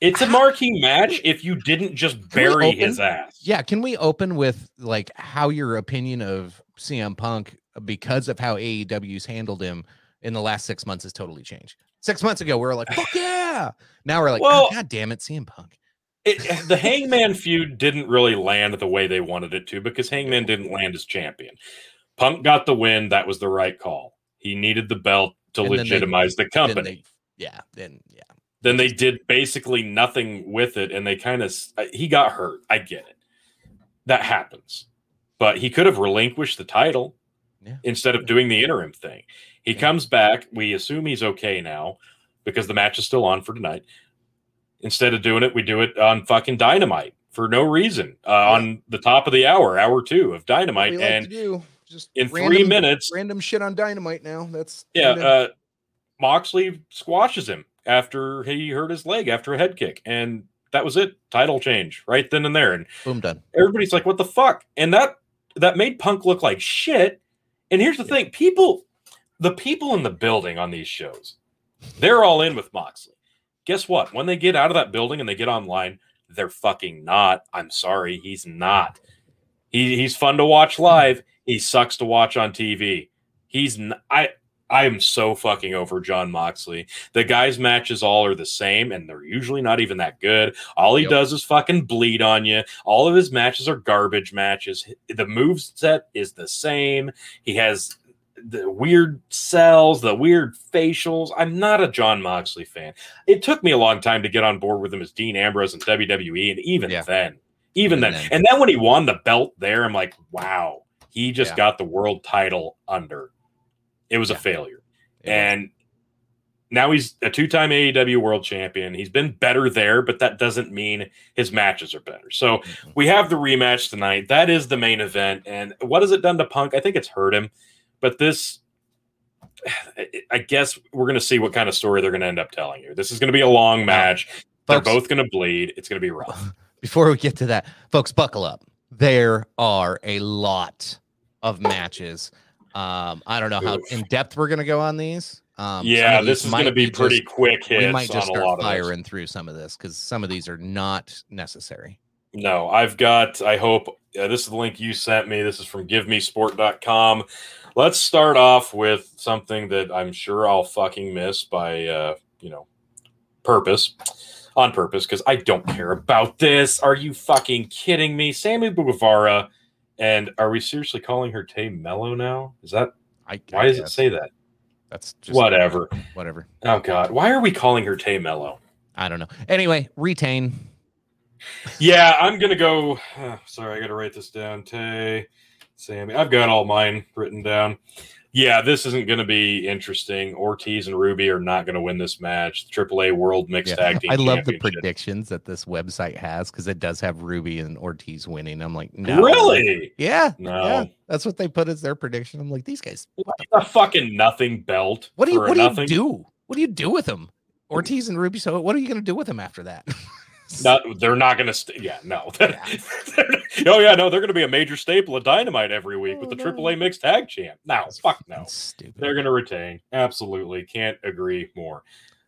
it's a marquee match if you didn't just bury his ass. yeah. Can we open with like how your opinion of CM Punk because of how AEW's handled him in the last six months has totally changed. Six months ago, we were like, "Fuck yeah!" Now we're like, oh, Well- oh, "God damn it, CM Punk." It, the Hangman feud didn't really land the way they wanted it to because Hangman didn't land as champion. Punk got the win. That was the right call. He needed the belt to And then they- legitimize the company. Yeah, then yeah, then they did basically nothing with it and they kind of he got hurt i get it that happens but he could have relinquished the title Yeah. instead of doing the interim thing he Yeah. comes back we assume he's okay now because the match is still on for tonight. Instead of doing it, we do it on fucking Dynamite for no reason uh, yeah. on the top of the hour, hour two of Dynamite, like and just in random, three minutes, random shit on Dynamite. Now that's yeah. Uh, Moxley squashes him after he hurt his leg after a head kick, and that was it. Title change right then and there, and boom, done. Everybody's like, "What the fuck?" And that that made Punk look like shit. And here's the yeah. thing: people, the people in the building on these shows, they're all in with Moxley. Guess what? When they get out of that building and they get online, they're fucking not. I'm sorry, he's not. He, he's fun to watch live. He sucks to watch on TV. He's n- I I am so fucking over Jon Moxley. The guys' matches all are the same, and they're usually not even that good. All he yep. does is fucking bleed on you. All of his matches are garbage matches. The move set is the same. He has the weird cells, the weird facials. I'm not a Jon Moxley fan. It took me a long time to get on board with him as Dean Ambrose in WWE, and even yeah. then, even, even then, then, and then when he won the belt there, I'm like, wow, he just yeah. got the world title under. It was yeah. a failure, and now he's a two-time AEW world champion. He's been better there, but that doesn't mean his matches are better. So mm-hmm. we have the rematch tonight. That is the main event, and what has it done to Punk? I think it's hurt him but this, I guess we're going to see what kind of story they're going to end up telling you. This is going to be a long match. Folks, they're both going to bleed. It's going to be rough. *laughs* Before we get to that, folks, buckle up. There are a lot of matches. Um, I don't know how in depth we're going to go on these. Um, yeah, this is going to be, be pretty just, quick hits. We might just start firing through some of this because some of these are not necessary. No, I've got, I hope, uh, this is the link you sent me. This is from givemesport.com. Let's start off with something that I'm sure I'll fucking miss by, uh, you know, purpose, on purpose, because I don't care about this. Are you fucking kidding me? Sammy Guevara, and are we seriously calling her Tay Melo now? Is that, I, why I does guess. it say that? That's just whatever. Whatever. Oh, God. Why are we calling her Tay Melo? I don't know. Anyway, retain. Yeah, I'm going to go. Uh, *sighs* sorry, I got to write this down. Tay. Sammy. I've got all mine written down. Yeah, this isn't going to be interesting. Ortiz and Ruby are not going to win this match. The AAA World Mixed yeah. Tag Team. I love the predictions that this website has because it does have Ruby and Ortiz winning. I'm like, no, really? Yeah, no, yeah. that's what they put as their prediction. I'm like, these guys, what a fucking nothing belt. What do you What do you do? What do you do with them? Ortiz and Ruby. So, what are you going to do with them after that? *laughs* Not, they're not going to. St- yeah, no. *laughs* Yeah. oh yeah, no. They're going to be a major staple of Dynamite every week oh, with the no. AAA mixed tag champ. Now, fuck no. Stupid. They're going to retain. Absolutely, can't agree more.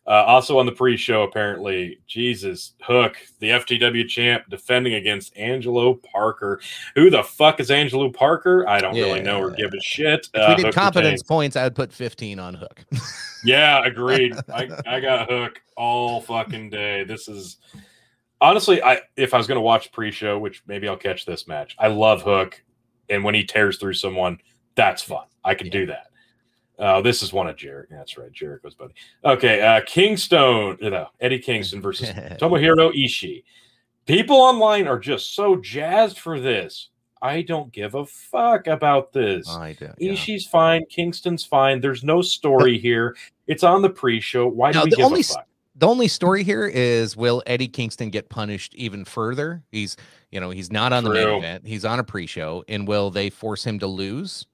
Uh, also on the pre-show, apparently, Jesus Hook, the FTW champ, defending against Angelo Parker. Who the fuck is Angelo Parker? I don't yeah. really know or give a shit. If uh, we did Hook competence points, I'd put 15 on Hook. yeah, agreed. *laughs* I, I got Hook all fucking day. This is honestly, I if I was going to watch pre-show, which maybe I'll catch this match. I love Hook, and when he tears through someone, that's fun. I can yeah. do that. Uh, this is one of Jarek. That's right, Jericho's buddy. Okay, uh, Kingstone, you know, Eddie Kingston versus *laughs* Tomohiro Ishii. People online are just so jazzed for this. I don't give a fuck about this. I do. Yeah. Ishii's fine. Kingston's fine. There's no story *laughs* here. It's on the pre-show. Why do now, we give only, a fuck? The only story here is will Eddie Kingston get punished even further? He's, you know, he's not on True. the main event. He's on a pre-show, and will they force him to lose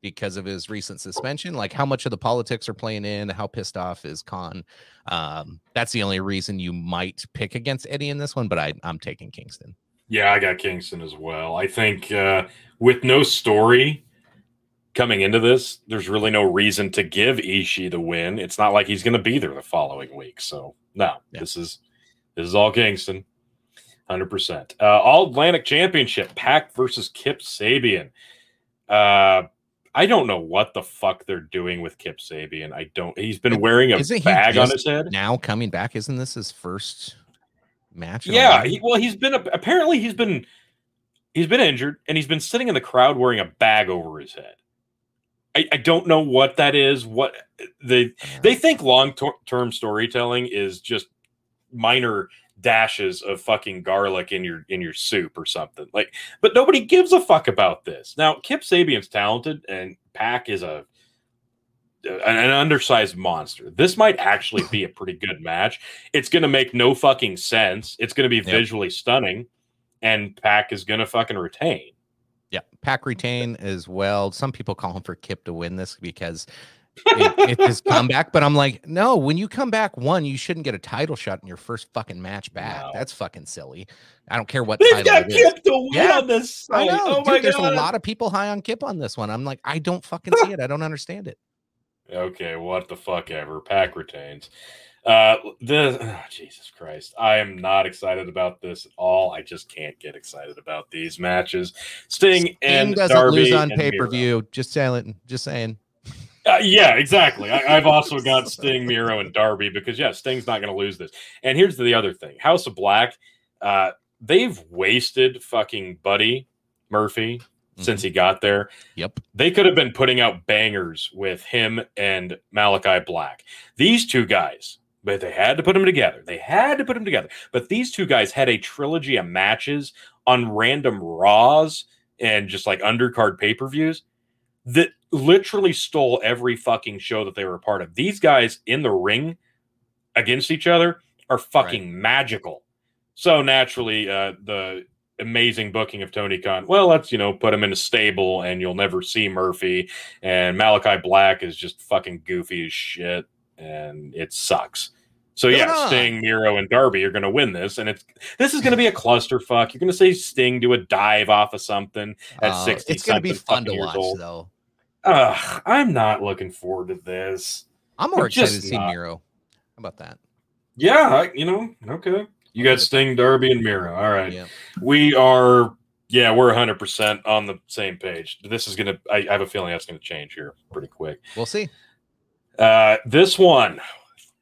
because of his recent suspension? Like, how much of the politics are playing in? How pissed off is Khan? Um, that's the only reason you might pick against Eddie in this one, but I, I'm taking Kingston. Yeah, I got Kingston as well. I think uh, with no story, coming into this, there's really no reason to give Ishii the win. It's not like he's going to be there the following week. So no, yeah. this is this is all Kingston, hundred uh, percent. All Atlantic Championship, PAC versus Kip Sabian. Uh, I don't know what the fuck they're doing with Kip Sabian. I don't. He's been wearing a Isn't bag on his head. Now coming back, isn't this his first match? Yeah. He, well, he's been apparently he's been he's been injured and he's been sitting in the crowd wearing a bag over his head. I, I don't know what that is. What they they think long term storytelling is just minor dashes of fucking garlic in your in your soup or something like but nobody gives a fuck about this now kip sabian's talented and pac is a an, an undersized monster. This might actually be a *laughs* pretty good match. It's going to make no fucking sense. It's going to be Yep. visually stunning, and PAC is going to fucking retain. Yeah, PAC retain as well. Some people call him for Kip to win this because it, it's his comeback. But I'm like, no, when you come back one, you shouldn't get a title shot in your first fucking match back. No. That's fucking silly. I don't care what They've title got. Kip to win Yeah, on this. I know. Oh dude, there's god. a lot of people high on Kip on this one. I'm like, I don't fucking see it. I don't understand it. *laughs* Okay, what the fuck ever. PAC retains. Uh the oh, Jesus Christ. I am not excited about this at all. I just can't get excited about these matches. Sting, Sting and doesn't Darby lose on pay per view. Just saying. Just saying. Uh, yeah, exactly. I, I've also *laughs* got Sting, Miro, and Darby because yeah, Sting's not going to lose this. And here's the other thing: House of Black, uh, they've wasted fucking Buddy Murphy since he got there. Yep. They could have been putting out bangers with him and Malakai Black. These two guys, but they had to put them together. They had to put them together. But these two guys had a trilogy of matches on random Raws and just like undercard pay per views that literally stole every fucking show that they were a part of. These guys in the ring against each other are fucking magical. So naturally, uh, the amazing booking of Tony Khan. Well, let's you know put him in a stable, and you'll never see Murphy. And Malakai Black is just fucking goofy as shit, and it sucks. So yeah. Sting, Miro, and Darby are going to win this, and it's this is going to be a clusterfuck. You're going to say Sting do a dive off of something at Uh, 60 it's gonna be fun to watch, old. though. Ugh, I'm not looking forward to this. I'm more I'm excited to see not. Miro. How about that? Yeah, I, you know, okay. You got Sting, Darby, and Miro. All right. Yeah. We are, yeah, we're 100% on the same page. This is going to, I have a feeling that's going to change here pretty quick. We'll see. Uh, this one,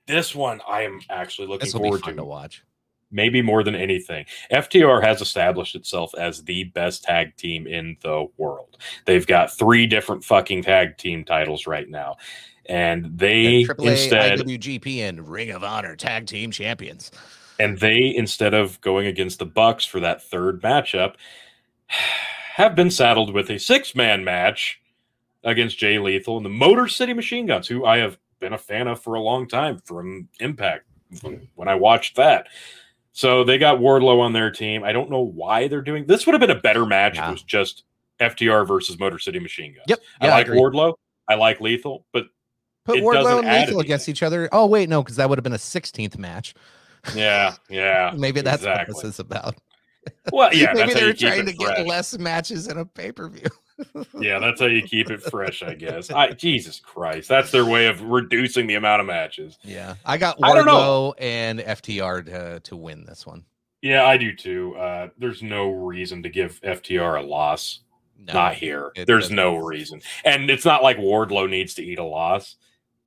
this one, I am actually looking This will be forward to. to watch. maybe more than anything. FTR has established itself as the best tag team in the world. They've got three different fucking tag team titles right now. And they The AAA, instead IWGP, and Ring of Honor Tag Team Champions. and they instead of going against the Bucks for that third matchup *sighs* have been saddled with a six-man match against Jay Lethal and the Motor City Machine Guns, who I have been a fan of for a long time from Impact when- I watched that. So they got Wardlow on their team. I don't know why they're doing this. Would have been a better match if Yeah. it was just FTR versus Motor City Machine Guns. Yep. I like agree. Wardlow. I like Lethal, but Put it Wardlow doesn't and Lethal against each other. Oh wait, no, because that would have been a 16th match. yeah, yeah. *laughs* Maybe that's exactly. what this is about. Well, yeah, *laughs* Maybe they're trying to get less matches in a pay per view. Yeah, that's how you keep it fresh, I guess. I, Jesus Christ, that's their way of reducing the amount of matches. Yeah, I got I Wardlow and FTR to, to win this one. Yeah, I do too. Uh, there's no reason to give FTR a loss. No, Not here. There's doesn't. no reason, and it's not like Wardlow needs to eat a loss.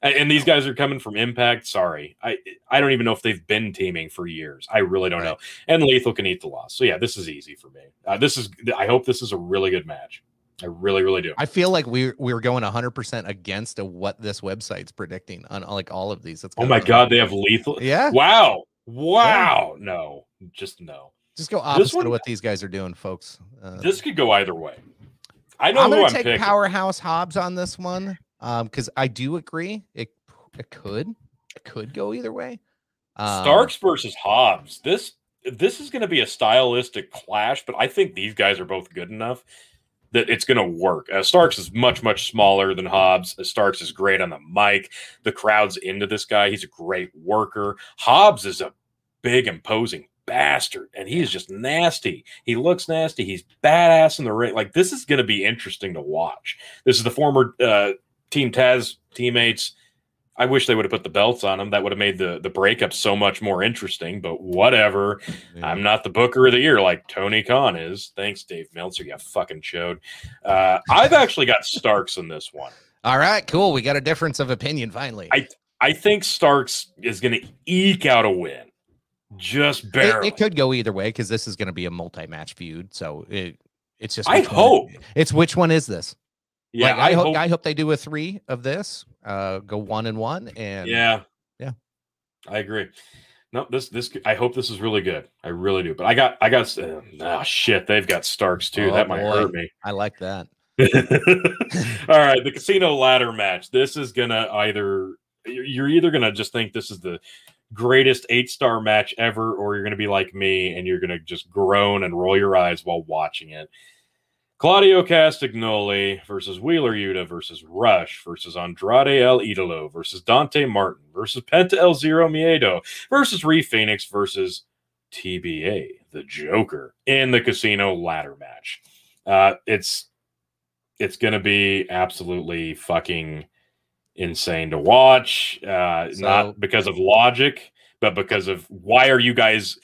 And, and these guys are coming from Impact. Sorry, I I don't even know if they've been teaming for years. I really don't know. And Lethal can eat the loss. So yeah, this is easy for me. Uh, this is. I hope this is a really good match. I really, really do. I feel like we we were going 100 percent against what this website's predicting on like all of these. It's Oh my God, they have Lethal. Yeah, Wow. Wow. No, just no. just go opposite one- of what these guys are doing, folks. Uh, This could go either way. I know I'm gonna I'm take picking. Powerhouse Hobbs on this one, um, because I do agree it it could it could go either way. Um, Starks versus Hobbs. This this is going to be a stylistic clash, but I think these guys are both good enough that it's going to work. Uh, Starks is much much smaller than Hobbs. Uh, Starks is great on the mic. The crowd's into this guy. He's a great worker. Hobbs is a big imposing bastard and he is just nasty. He looks nasty. He's badass in the ring. Like this is going to be interesting to watch. This is the former uh, Team Taz teammates. I wish they would have put the belts on them. That would have made the the breakup so much more interesting. But whatever. yeah. I'm not the Booker of the Year like Tony Khan is. Thanks, Dave Meltzer. You fucking showed. Uh, I've actually got Starks in this one. All right, cool. We got a difference of opinion finally. I- I think Starks is going to eke out a win, just it, barely. it could go either way because this is going to be a multi-match feud. So it it's just I which one- hope. it's which one is this? Yeah, Like, I, hope, hope. I hope they do a three of this. Uh, go one and one, and yeah, Yeah. I agree. No, this this I hope this is really good. I really do. But I got I got uh, oh shit. They've got Starks too. Oh, that might boy. hurt me. I like that. *laughs* All right, the casino ladder match. This is gonna either you're either gonna just think this is the greatest eight star match ever, or you're gonna be like me and you're gonna just groan and roll your eyes while watching it. Claudio Castagnoli versus Wheeler Yuta versus Rush versus Andrade El Idolo versus Dante Martin versus Penta El Zero Miedo versus Rey Fénix versus TBA, the Joker, in the casino ladder match. Uh, it's it's going to be absolutely fucking insane to watch. Uh, So- not because of logic, but because of why are you guys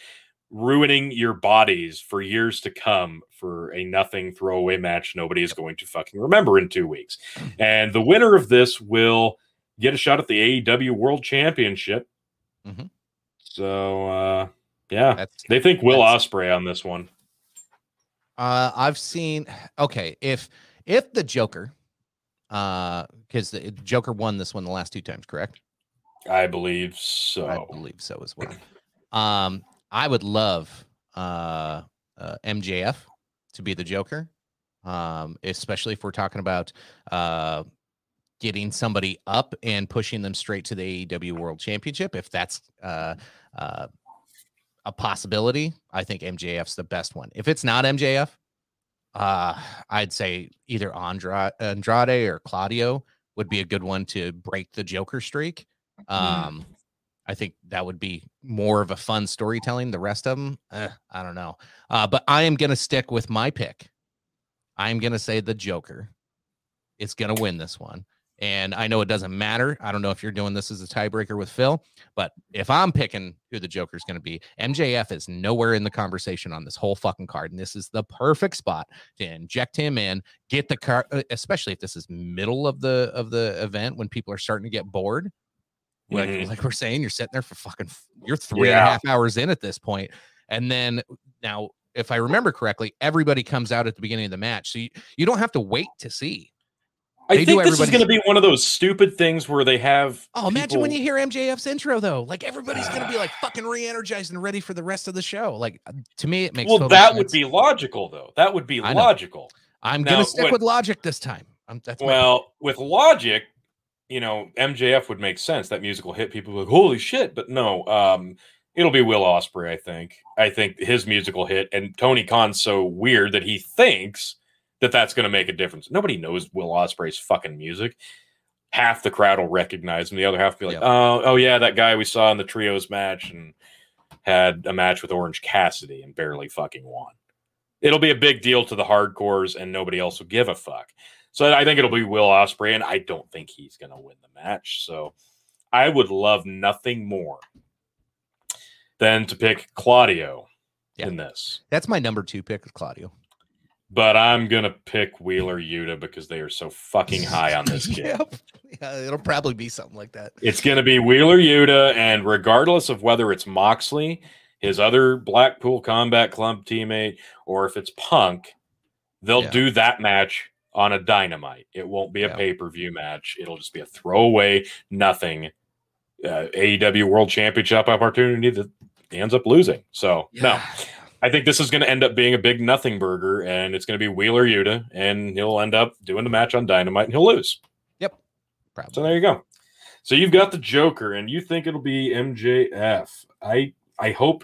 ruining your bodies for years to come for a nothing throwaway match nobody is going to fucking remember in two weeks. And the winner of this will get a shot at the AEW World Championship. Mhm. So uh yeah, That's they think Will Ospreay on this one. Uh, I've seen. Okay, if if the Joker, uh, because the Joker won this one the last two times, correct? I believe so. I believe so as well. Um, I would love uh, uh MJF to be the Joker, um, especially if we're talking about uh getting somebody up and pushing them straight to the AEW World Championship. If that's uh uh a possibility, I think MJF's the best one. If it's not MJF, uh, I'd say either Andra- Andrade or Claudio would be a good one to break the Joker streak. Um, I think that would be more of a fun storytelling. The rest of them, eh, I don't know. Uh, but I am going to stick with my pick. I'm going to say the Joker is going to win this one. And I know it doesn't matter. I don't know if you're doing this as a tiebreaker with Phil, but if I'm picking who the Joker's going to be, MJF is nowhere in the conversation on this whole fucking card. And this is the perfect spot to inject him in, get the car, uh, especially if this is middle of the of the event when people are starting to get bored. Like, Mhm. like we're saying, you're sitting there for fucking, you're three and a half hours in at this point. And then now, if I remember correctly, everybody comes out at the beginning of the match. So you, you don't have to wait to see. I They do think this is going to be one of those stupid things where they have. Oh, imagine when you hear MJF's intro though. Like everybody's gonna be like *sighs* fucking re-energized and ready for the rest of the show. Like to me, it makes Well, that would be logical, though. That would be logical. I'm now, gonna stick what- with logic this time. I'm, that's my Well, with logic, you know, MJF would make sense. That musical hit, people like, "Holy shit!" But no, um, it'll be Will Ospreay. I think. I think his musical hit, and Tony Khan's so weird that he thinks that that's going to make a difference. Nobody knows Will Ospreay's fucking music. Half the crowd will recognize him. The other half will be like, Yep. "Oh, oh yeah, that guy we saw in the trios match and had a match with Orange Cassidy and barely fucking won." It'll be a big deal to the hardcores, and nobody else will give a fuck. So I think it'll be Will Ospreay, and I don't think he's going to win the match. So I would love nothing more than to pick Claudio Yeah. in this. that's my number two pick, Claudio. But I'm going to pick Wheeler Yuta because they are so fucking high on this *laughs* kid. yep. Yeah, it'll probably be something like that. It's going to be Wheeler Yuta, and regardless of whether it's Moxley, his other Blackpool Combat Club teammate, or if it's Punk, they'll Yeah. do that match on a dynamite. It won't be a Yeah. pay per view match. It'll just be a throwaway, nothing uh, AEW World Championship opportunity that ends up losing. So, no, I think this is going to end up being a big nothing burger, and it's going to be Wheeler Yuta, and he'll end up doing the match on Dynamite, and he'll lose. Probably. So there you go. So you've got the Joker, and you think it'll be MJF. I I hope.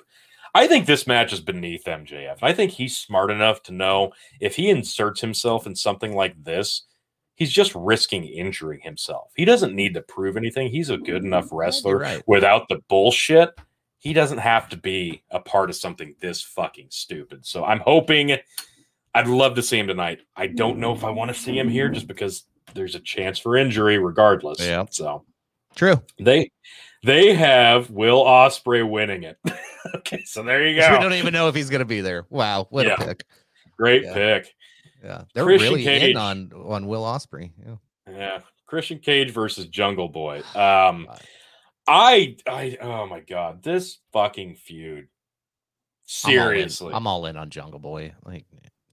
I think this match is beneath MJF. I think he's smart enough to know if he inserts himself in something like this, he's just risking injuring himself. He doesn't need to prove anything. He's a good enough wrestler right. without the bullshit. He doesn't have to be a part of something this fucking stupid. So I'm hoping. I'd love to see him tonight. I don't know if I want to see him here just because there's a chance for injury regardless. Yeah. So True. they they have Will Ospreay winning it. *laughs* *laughs* okay, so there you go. We don't even know if he's gonna be there. Wow, what Yeah. a pick. Great Yeah. pick. Yeah, they're Christian really Cage. in on on Will Ospreay. Yeah. Yeah. Christian Cage versus Jungle Boy. Um I I oh my god, this fucking feud. I'm all in. Seriously. I'm all in on Jungle Boy. Like,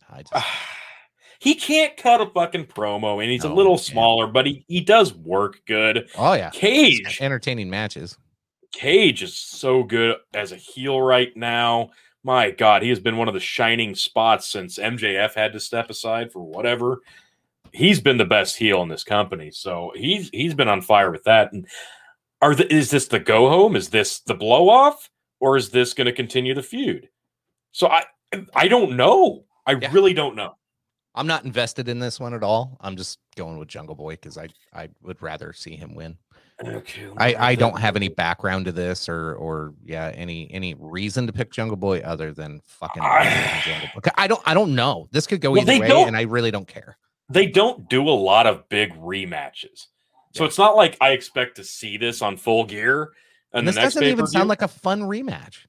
I just *sighs* he can't cut a fucking promo and he's No, a little smaller, but he, he does work good. oh yeah, Cage entertaining matches. Cage is so good as a heel right now. My God, he has been one of the shining spots since MJF had to step aside for whatever. he's been the best heel in this company. So he's he's been on fire with that. And are the, is this the go home? Is this the blow off, or is this going to continue the feud? So I I don't know. I yeah. really don't know. I'm not invested in this one at all. I'm just going with Jungle Boy because I I would rather see him win. Okay. I I don't have any background to this or or yeah any any reason to pick Jungle Boy other than fucking Jungle Boy. I don't I don't know. This could go well, either way, and I really don't care. They don't do a lot of big rematches, so yeah. it's not like I expect to see this on Full Gear. And this doesn't even sound like a fun rematch.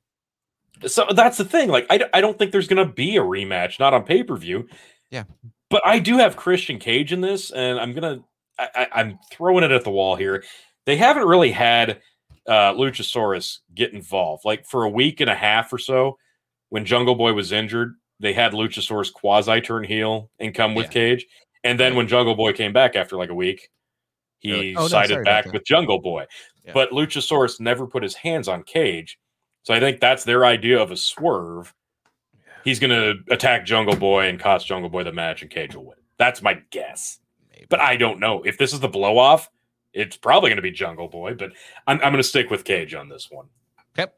So that's the thing. Like I I don't think there's going to be a rematch, not on pay per view. Yeah. But I do have Christian Cage in this, and I'm gonna I, am throwing it at the wall here. They haven't really had uh, Luchasaurus get involved. Like for a week and a half or so, when Jungle Boy was injured, they had Luchasaurus quasi turn heel and come with yeah. Cage. And then when Jungle Boy came back after like a week, he oh, sided no, back with Jungle Boy. Yeah. But Luchasaurus never put his hands on Cage. So I think that's their idea of a swerve he's going to attack Jungle Boy and cost Jungle Boy the match, and Cage will win. That's my guess. Maybe. But I don't know if this is the blow off. It's probably going to be Jungle Boy, but I'm, I'm going to stick with Cage on this one. Okay.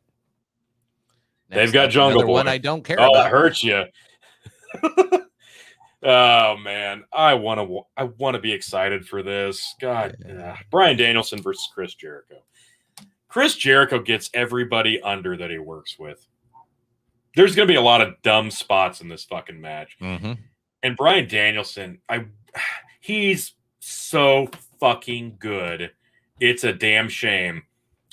They've got Jungle Boy. One I don't care. Oh, about. it hurts you. *laughs* oh man, I want to. I want to be excited for this. God, yeah. Bryan Danielson versus Chris Jericho. Chris Jericho gets everybody under that he works with there's going to be a lot of dumb spots in this fucking match. Mm-hmm. And Bryan Danielson, I *sighs* he's so fucking good. It's a damn shame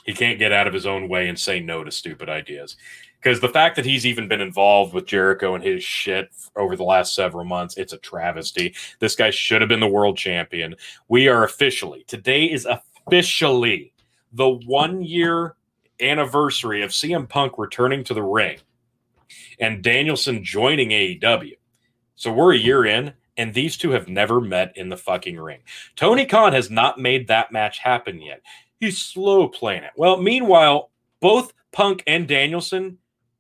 he can't get out of his own way and say no to stupid ideas. Because the fact that he's even been involved with Jericho and his shit over the last several months, it's a travesty. This guy should have been the world champion. We are officially, today is officially the one year anniversary of CM Punk returning to the ring and Danielson joining AEW. So we're a year in, and these two have never met in the fucking ring. Tony Khan has not made that match happen yet. He's slow playing it. Well, meanwhile, both Punk and Danielson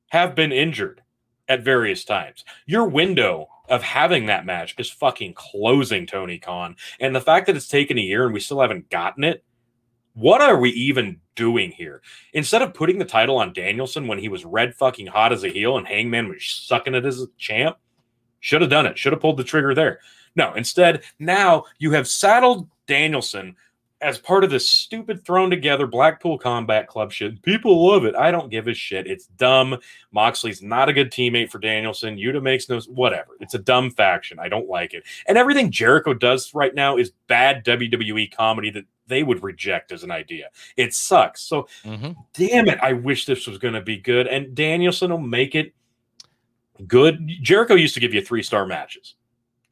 have been injured at various times. Your window of having that match is fucking closing, Tony Khan. And the fact that it's taken a year and we still haven't gotten it what are we even doing here? Instead of putting the title on Danielson when he was red fucking hot as a heel and Hangman was sucking it as a champ, should have done it. Should have pulled the trigger there. No, instead, now you have saddled Danielson as part of this stupid thrown together Blackpool Combat Club shit. People love it. I don't give a shit. It's dumb. Moxley's not a good teammate for Danielson. Yuta makes no whatever. It's a dumb faction. I don't like it. And everything Jericho does right now is bad WWE comedy that they would reject as an idea. It sucks. So, mm-hmm. damn it, I wish this was going to be good. And Danielson will make it good. Jericho used to give you three star matches.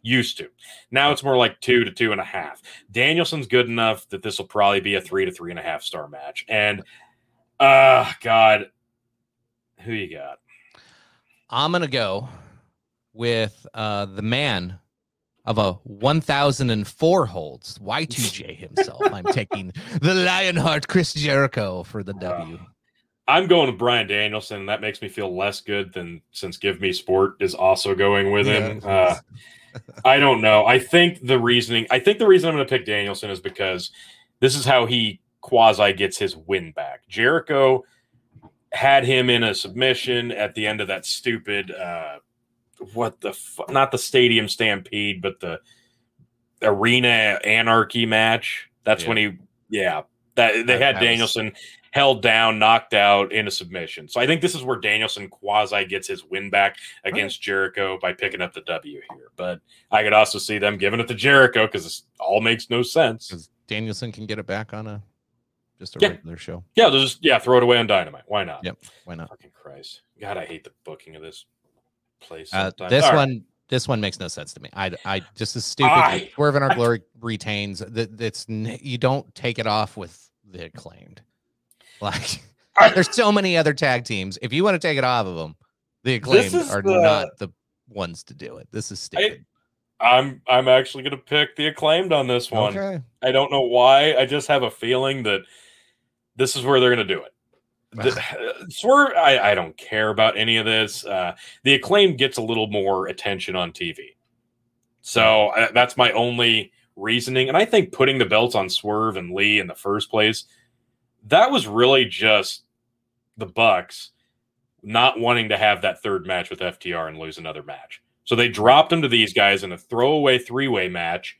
Used to. Now it's more like two to two and a half. Danielson's good enough that this will probably be a three to three and a half star match. And, uh, God, who you got? I'm to go with uh, the man of a 1004 holds. Y2J himself. I'm taking the Lionheart Chris Jericho for the W. I'm going with Bryan Danielson. That makes me feel less good than since Give Me Sport is also going with him. Uh, I don't know. I think the reasoning, I think the reason I'm going to pick Danielson is because this is how he quasi gets his win back. Jericho had him in a submission at the end of that stupid uh, what the fu- not the stadium stampede, but the arena anarchy match. That's yeah. when he, yeah, that they had that Danielson. Held down, knocked out in a submission. So I think this is where Danielson quasi gets his win back against right. Jericho by picking up the W here. But I could also see them giving it to Jericho because this all makes no sense. Because Danielson can get it back on a just a yeah. regular show. Yeah, just yeah, throw it away on Dynamite. Why not? Yep, why not? Fucking Christ, God, I hate the booking of this place. Uh, this All one, right. this one makes no sense to me. I, I just is stupid. I, Swerve in our glory retains that. It's you don't take it off with the acclaimed. *laughs* Like there's so many other tag teams. If you want to take it off of them, the acclaimed are the, not the ones to do it. This is stupid. I, I'm I'm actually going to pick the acclaimed on this one. Okay. I don't know why. I just have a feeling that this is where they're going to do it *sighs* the, *sighs* Swerve, I, I don't care about any of this. Uh, the acclaim gets a little more attention on TV. So uh, that's my only reasoning. And I think putting the belts on Swerve and Lee in the first place, that was really just the Bucks not wanting to have that third match with FTR and lose another match. So they dropped them to these guys in a throwaway three way match.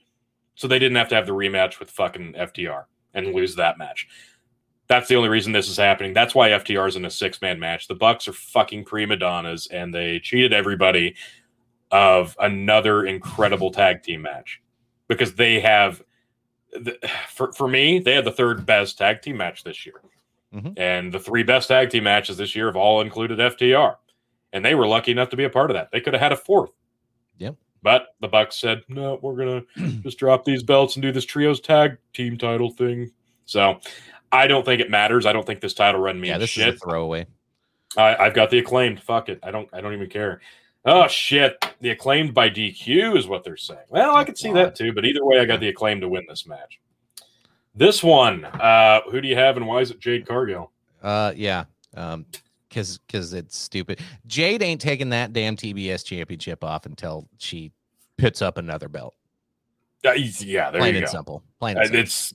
So they didn't have to have the rematch with fucking FTR and lose that match. That's the only reason this is happening. That's why FTR is in a six man match. The Bucks are fucking prima donnas and they cheated everybody of another incredible tag team match because they have the, for, for me they had the third best tag team match this year Mhm. and the three best tag team matches this year have all included ftr and they were lucky enough to be a part of that they could have had a fourth Yep. but the bucks said no we're gonna *clears throat* just drop these belts and do this trios tag team title thing so i don't think it matters i don't think this title run means yeah, this shit is a throwaway. I, I've got the acclaimed. Fuck it. I don't. I don't even care. Oh shit. The acclaimed by DQ is what they're saying. Well, I could see that too. But either way, I got the acclaimed to win this match. This one. Uh, who do you have, and why is it Jade Cargill? Uh, yeah. Um, because because it's stupid. Jade ain't taking that damn TBS championship off until she puts up another belt. Uh, yeah, there Plain you and go. simple. Plain Uh, and simple. It's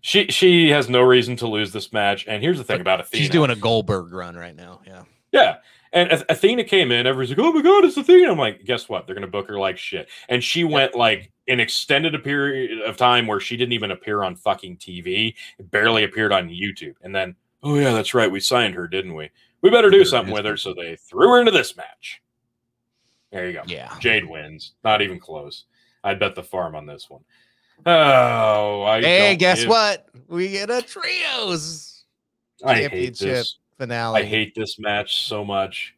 she. She has no reason to lose this match. And here's the thing about Athena. She's doing a Goldberg run right now. Yeah. Yeah. And Ath- Athena came in, everybody's like, oh my God, it's Athena. I'm like, guess what? They're going to book her like shit. And she went like an extended a period of time where she didn't even appear on fucking TV, It barely appeared on YouTube. And then, oh yeah, that's right. We signed her, didn't we? We better do something with her. So they threw her into this match. There you go. Yeah. Jade wins. Not even close. I'd bet the farm on this one. Oh, I Hey, guess give- what? We get a trios I hate championship this. Finale. I hate this match so much.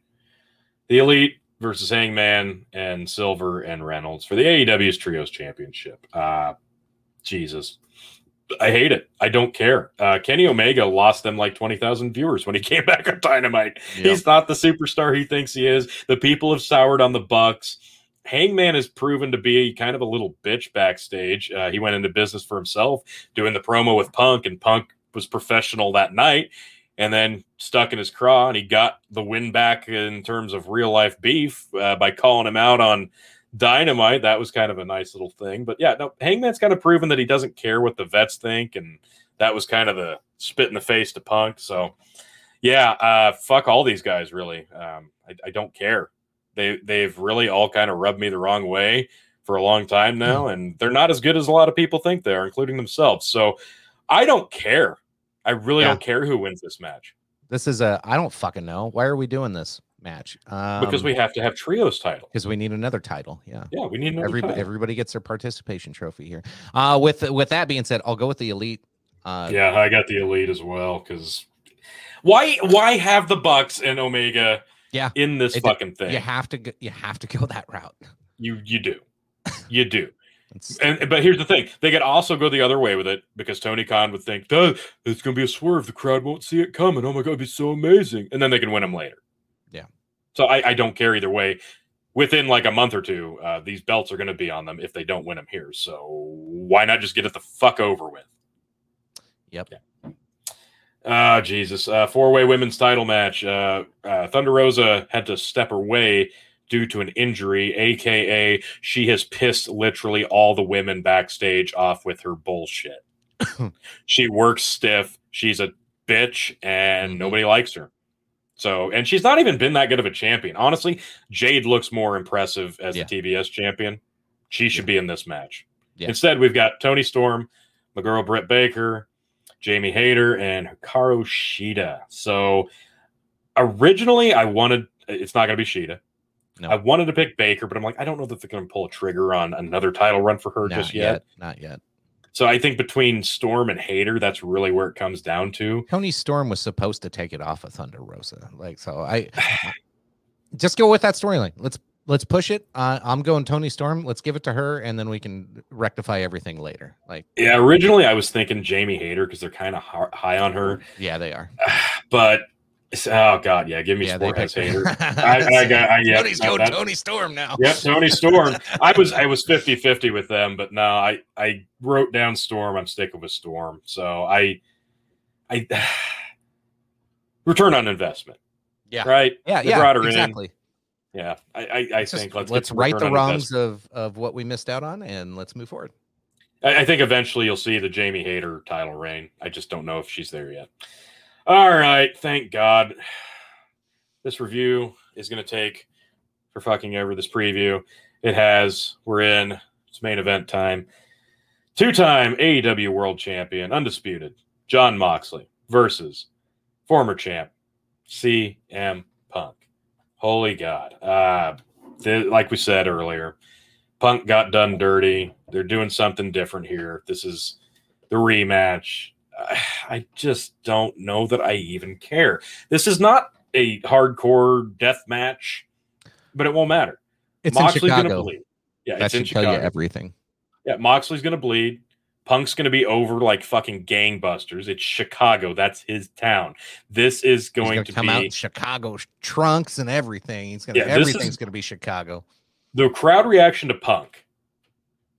The Elite versus Hangman and Silver and Reynolds for the AEW's Trios Championship. Uh, Jesus. I hate it. I don't care. Uh, Kenny Omega lost them like 20,000 viewers when he *laughs* came back on Dynamite. Yeah. He's not the superstar he thinks he is. The people have soured on the Bucks. Hangman has proven to be kind of a little bitch backstage. Uh, he went into business for himself, doing the promo with Punk, and Punk was professional that night, and then stuck in his craw, and he got the win back in terms of real life beef uh, by calling him out on Dynamite. That was kind of a nice little thing. But yeah, no, Hangman's kind of proven that he doesn't care what the vets think, and that was kind of the spit in the face to Punk. So yeah, uh, fuck all these guys. Really, um, I, I don't care. They they've really all kind of rubbed me the wrong way for a long time now, and they're not as good as a lot of people think they are, including themselves. So I don't care. I really Yeah. don't care who wins this match This is a I don't fucking know. Why are we doing this match? Um, because we have to have trios title. because we need another title. Yeah. Yeah, we need another Everybody, title. everybody gets their participation trophy here. Uh, with with that being said, I'll go with the elite. Uh, yeah, I got the elite as well because why why have the Bucks and Omega Yeah. in this It- fucking thing? you have to go, you have to go that route. You you do. You do. And but here's the thing: they could also go the other way with it because Tony Khan would think, "Duh, it's going to be a swerve. The crowd won't see it coming. Oh my god, it'd be so amazing!" And then they can win them later. Yeah. So I, I don't care either way. Within like a month or two, uh, these belts are going to be on them if they don't win them here. So why not just get it the fuck over with? Yep. Yeah. Ah, Jesus. Uh, Four way women's title match. Uh, uh, Thunder Rosa had to step away due to an injury, aka she has pissed literally all the women backstage off with her bullshit. *laughs* she works stiff. She's a bitch, and Mhm. nobody likes her. So, and she's not even been that good of a champion. Honestly, Jade looks more impressive as Yeah. the TBS champion. She should Yeah. be in this match. Yeah. Instead, we've got Toni Storm, my girl Britt Baker, Jamie Hayter, and Hikaru Shida. So originally, I wanted it's not going to be Shida. No. I wanted to pick Baker, but I'm like, I don't know that they're going to pull a trigger on another title run for her not just yet. yet. Not yet. So I think between Storm and Hayter, that's really where it comes down to. Toni Storm was supposed to take it off of Thunder Rosa. Like so, I *sighs* just go with that storyline. Let's let's push it. Uh, I'm going Toni Storm. Let's give it to her, and then we can rectify everything later. Like Yeah, originally I was thinking Jamie Hayter because they're kind of high on her, yeah, they are. *sighs* but oh god, yeah, give me yeah, Sport has. *laughs* I, I got, I, yeah, Tony's going that- Toni Storm now. Yep, Toni Storm. *laughs* I was I was 50-50 with them, but no, I I wrote down Storm. I'm sticking with Storm. So I I *sighs* return on investment. Yeah. Right. Yeah, They yeah, her in. exactly. yeah. I I, I think let's let's right the wrongs of of what we missed out on, and let's move forward. I, I think eventually you'll see the Jamie Hayter title reign. I just don't know if she's there yet. All right, thank God. This review is going to take for fucking ever. This preview, it has. We're in. It's main event time. Two-time AEW World Champion, undisputed, Jon Moxley versus former champ CM Punk. Holy God! Uh, th- like we said earlier, Punk got done dirty. They're doing something different here. This is the rematch. *sighs* I- just don't know that I even care. This is not a hardcore death match, but it won't matter. It's Moxley's in gonna Chicago. bleed. Yeah, That it's in should tell you Chicago. everything. Yeah, Moxley's gonna bleed. Punk's gonna be over like fucking gangbusters. It's Chicago. That's his town. This is going gonna to come out in be Chicago trunks and everything. He's gonna Yeah, everything's is- gonna be Chicago. the crowd reaction to Punk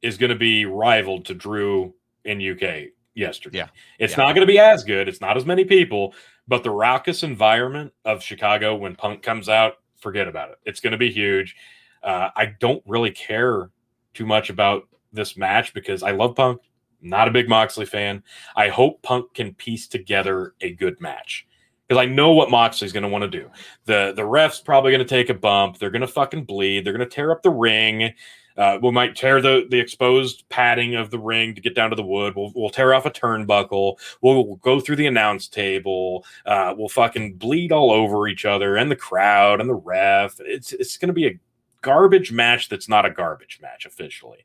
is going to be rivaled to Drew in UK yesterday. Yeah. It's Yeah. not going to be as good. It's not as many people, but the raucous environment of Chicago when Punk comes out, forget about it. It's going to be huge. Uh, I don't really care too much about this match because I love Punk. Not a big Moxley fan. I hope Punk can piece together a good match because I know what Moxley's going to want to do. The the ref's probably going to take a bump. They're going to fucking bleed. They're going to tear up the ring. Uh, we might tear the the exposed padding of the ring to get down to the wood. We'll we'll tear off a turnbuckle. We'll, we'll go through the announce table. Uh, we'll fucking bleed all over each other and the crowd and the ref. It's it's going to be a garbage match that's not a garbage match officially.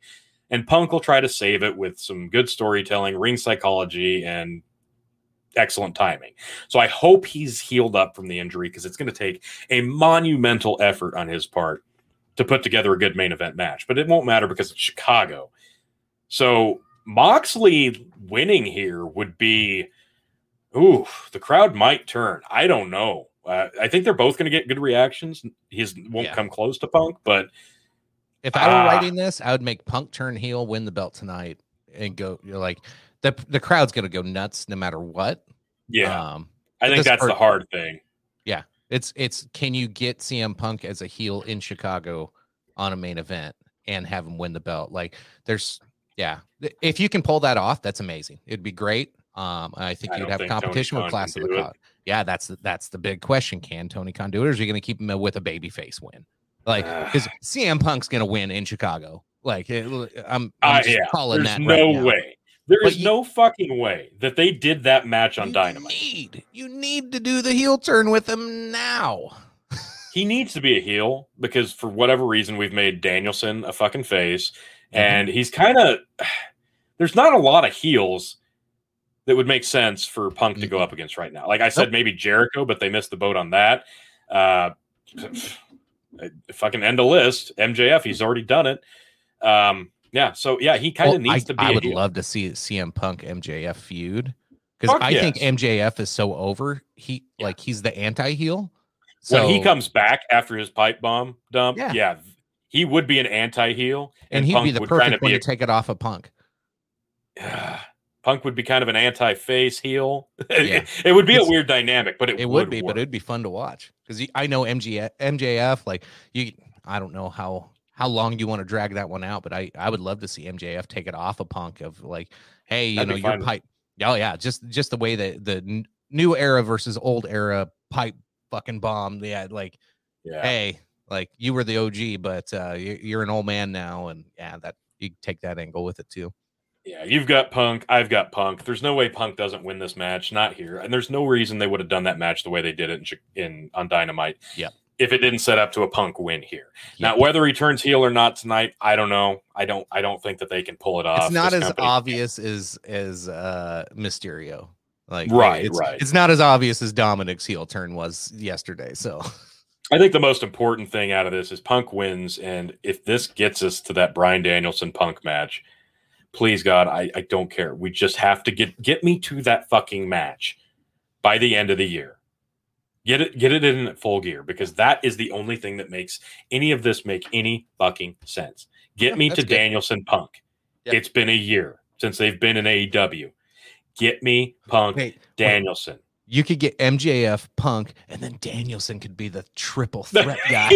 And Punk will try to save it with some good storytelling, ring psychology, and excellent timing. So I hope he's healed up from the injury because it's going to take a monumental effort on his part to put together a good main event match. But it won't matter because it's Chicago. So Moxley winning here would be, ooh, the crowd might turn. I don't know. Uh, I think they're both going to get good reactions. His won't Yeah. come close to Punk, but If I were Ah. writing this, I would make Punk turn heel, win the belt tonight, and go. You're like the the crowd's gonna go nuts no matter what. yeah, Um, I think that's the hard thing. It's it's can you get CM Punk as a heel in Chicago on a main event and have him win the belt? Like there's yeah, if you can pull that off, that's amazing. It'd be great. Um, I think I you'd have think Tony competition Khan with Class of the. Cod. Yeah, that's the- that's the big question. Can Tony Khan do it, or is he going to keep him with a babyface win? Like because CM Punk's going to win in Chicago. Like it, I'm, I'm Uh, yeah, calling there's that. no right way. There is you- no fucking way that they did that match on You Dynamite. Need you need to do the heel turn with him now. He needs to be a heel because for whatever reason we've made Danielson a fucking face, Mm-hmm. and he's kind of. *sighs* There's not a lot of heels that would make sense for Punk to go Mhm. up against right now. Like I said, maybe Jericho, but they missed the boat on that. Uh, *sniffs* fucking end a list. MJF, he's already done it. Um, yeah, so yeah, he kind of Well, needs I, to be. I would heel. love to see CM Punk MJF feud because I think. MJF is so over. He Yeah. like he's the anti-heel. So when he comes back after his pipe bomb dump, Yeah. yeah, he would be an anti-heel, and he'd Punk be the would perfect one be to take it off of Punk. a, *sighs* Punk would be kind of an anti-face heel. *laughs* Yeah. it would be a weird dynamic, but it, It would be, work. but it'd be fun to watch because I know MGF, MJF. Like you, I don't know how how long you want to drag that one out, but I I would love to see MJF take it off of Punk of like, hey, you That'd know your pipe. Oh yeah, just just the way that the new era versus old era pipe fucking bomb. Yeah, like yeah. hey, like you were the OG, but uh, you- you're an old man now, and yeah, that you take that angle with it too. Yeah, you've got Punk. I've got Punk. There's no way Punk doesn't win this match. Not here, and there's no reason they would have done that match the way they did it in, in on Dynamite. Yeah. If it didn't set up to a Punk win here. Yeah. Now, whether he turns heel or not tonight, I don't know. I don't. I don't think that they can pull it off. It's not This as company- obvious as as uh Mysterio. Like Right, it's, right. It's not as obvious as Dominic's heel turn was yesterday. So I think the most important thing out of this is Punk wins, and if this gets us to that Bryan Danielson Punk match, please God, I, I don't care. We just have to get get me to that fucking match by the end of the year. Get it get it in at full gear because that is the only thing that makes any of this make any fucking sense. Get Yeah, me to good. Danielson Punk. It's been a year since they've been in AEW. Get me Punk wait, Danielson. You could get MJF, Punk, and then Danielson could be the triple *laughs* threat guy.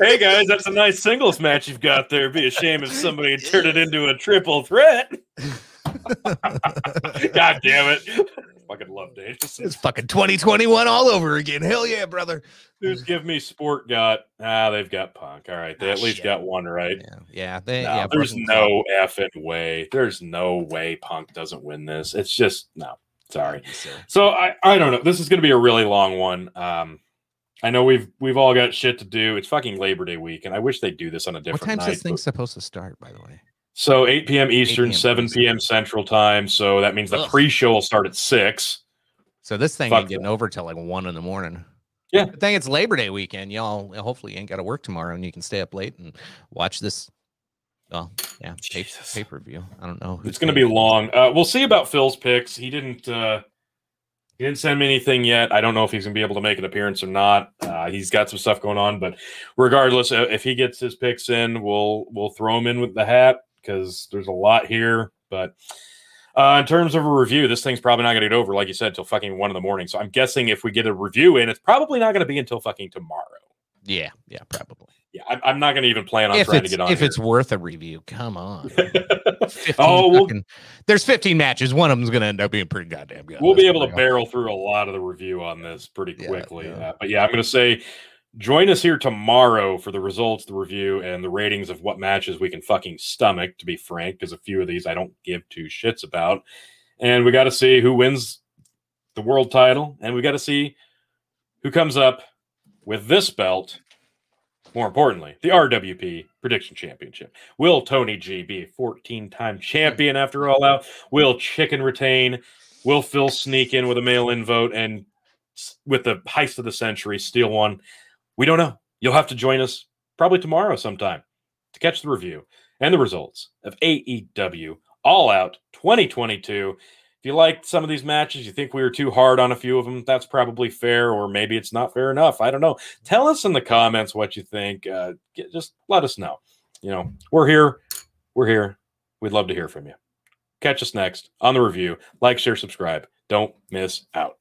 hey guys, that's a nice singles match you've got there. Be a shame if somebody turned it into a triple threat. *laughs* God damn it. Fucking love Danielson. *laughs* It's fucking 2021 all over again. Hell yeah, brother. Who's give me sport got? Ah, they've got Punk. All right. They Ah, at least shit. got one right. Yeah, yeah. They, No, yeah there's no effing way. There's no way Punk doesn't win this. It's just no. Sorry. So I, I don't know. This is going to be a really long one. Um, I know we've we've all got shit to do. It's fucking Labor Day week, and I wish they'd do this on a What different time's night. this thing supposed to start, by the way? So 8 p.m. Eastern, p.m. 7 p.m. Central Time. So that means the Ugh. pre-show will start at six. So this thing Fuck ain't getting over till like one in the morning. Yeah. Good thing it's Labor Day weekend. Y'all hopefully you ain't got to work tomorrow and you can stay up late and watch this. Well, yeah, pay, pay per view. I don't know. It's going to be long. Uh, we'll see about Phil's picks. He didn't. Uh, he didn't send me anything yet. I don't know if he's going to be able to make an appearance or not. Uh, he's got some stuff going on, but regardless, uh, if he gets his picks in, we'll we'll throw him in with the hat because there's a lot here. But uh, in terms of a review, this thing's probably not going to get over, like you said, till fucking one in the morning. So I'm guessing if we get a review in, it's probably not going to be until fucking tomorrow. Yeah, yeah, probably. Yeah, I'm, I'm not going to even plan on if trying to get on. if here. it's worth a review, come on. *laughs* 15 oh, we'll, fucking- there's 15 matches. One of them's gonna end up being pretty goddamn good. we'll be able to barrel through a lot of the review on this pretty Yeah, quickly. yeah. Uh, but yeah, I'm going to say join us here tomorrow for the results, the review, and the ratings of what matches we can fucking stomach, to be frank, because a few of these I don't give two shits about. And we got to see who wins the world title, and we got to see who comes up with this belt. More importantly, the RWP Prediction Championship. Will Tony Gee be a 14 time champion after all out? Will Chicken retain? Will Phil sneak in with a mail in vote and with the heist of the century steal one? We don't know. You'll have to join us probably tomorrow sometime to catch the review and the results of AEW All Out 2022. If you liked some of these matches, you think we were too hard on a few of them, that's probably fair, or maybe it's not fair enough. I don't know. Tell us in the comments what you think. Uh, get, just let us know. You know, we're here. We're here. We'd love to hear from you. Catch us next on the review. Like, share, subscribe. Don't miss out.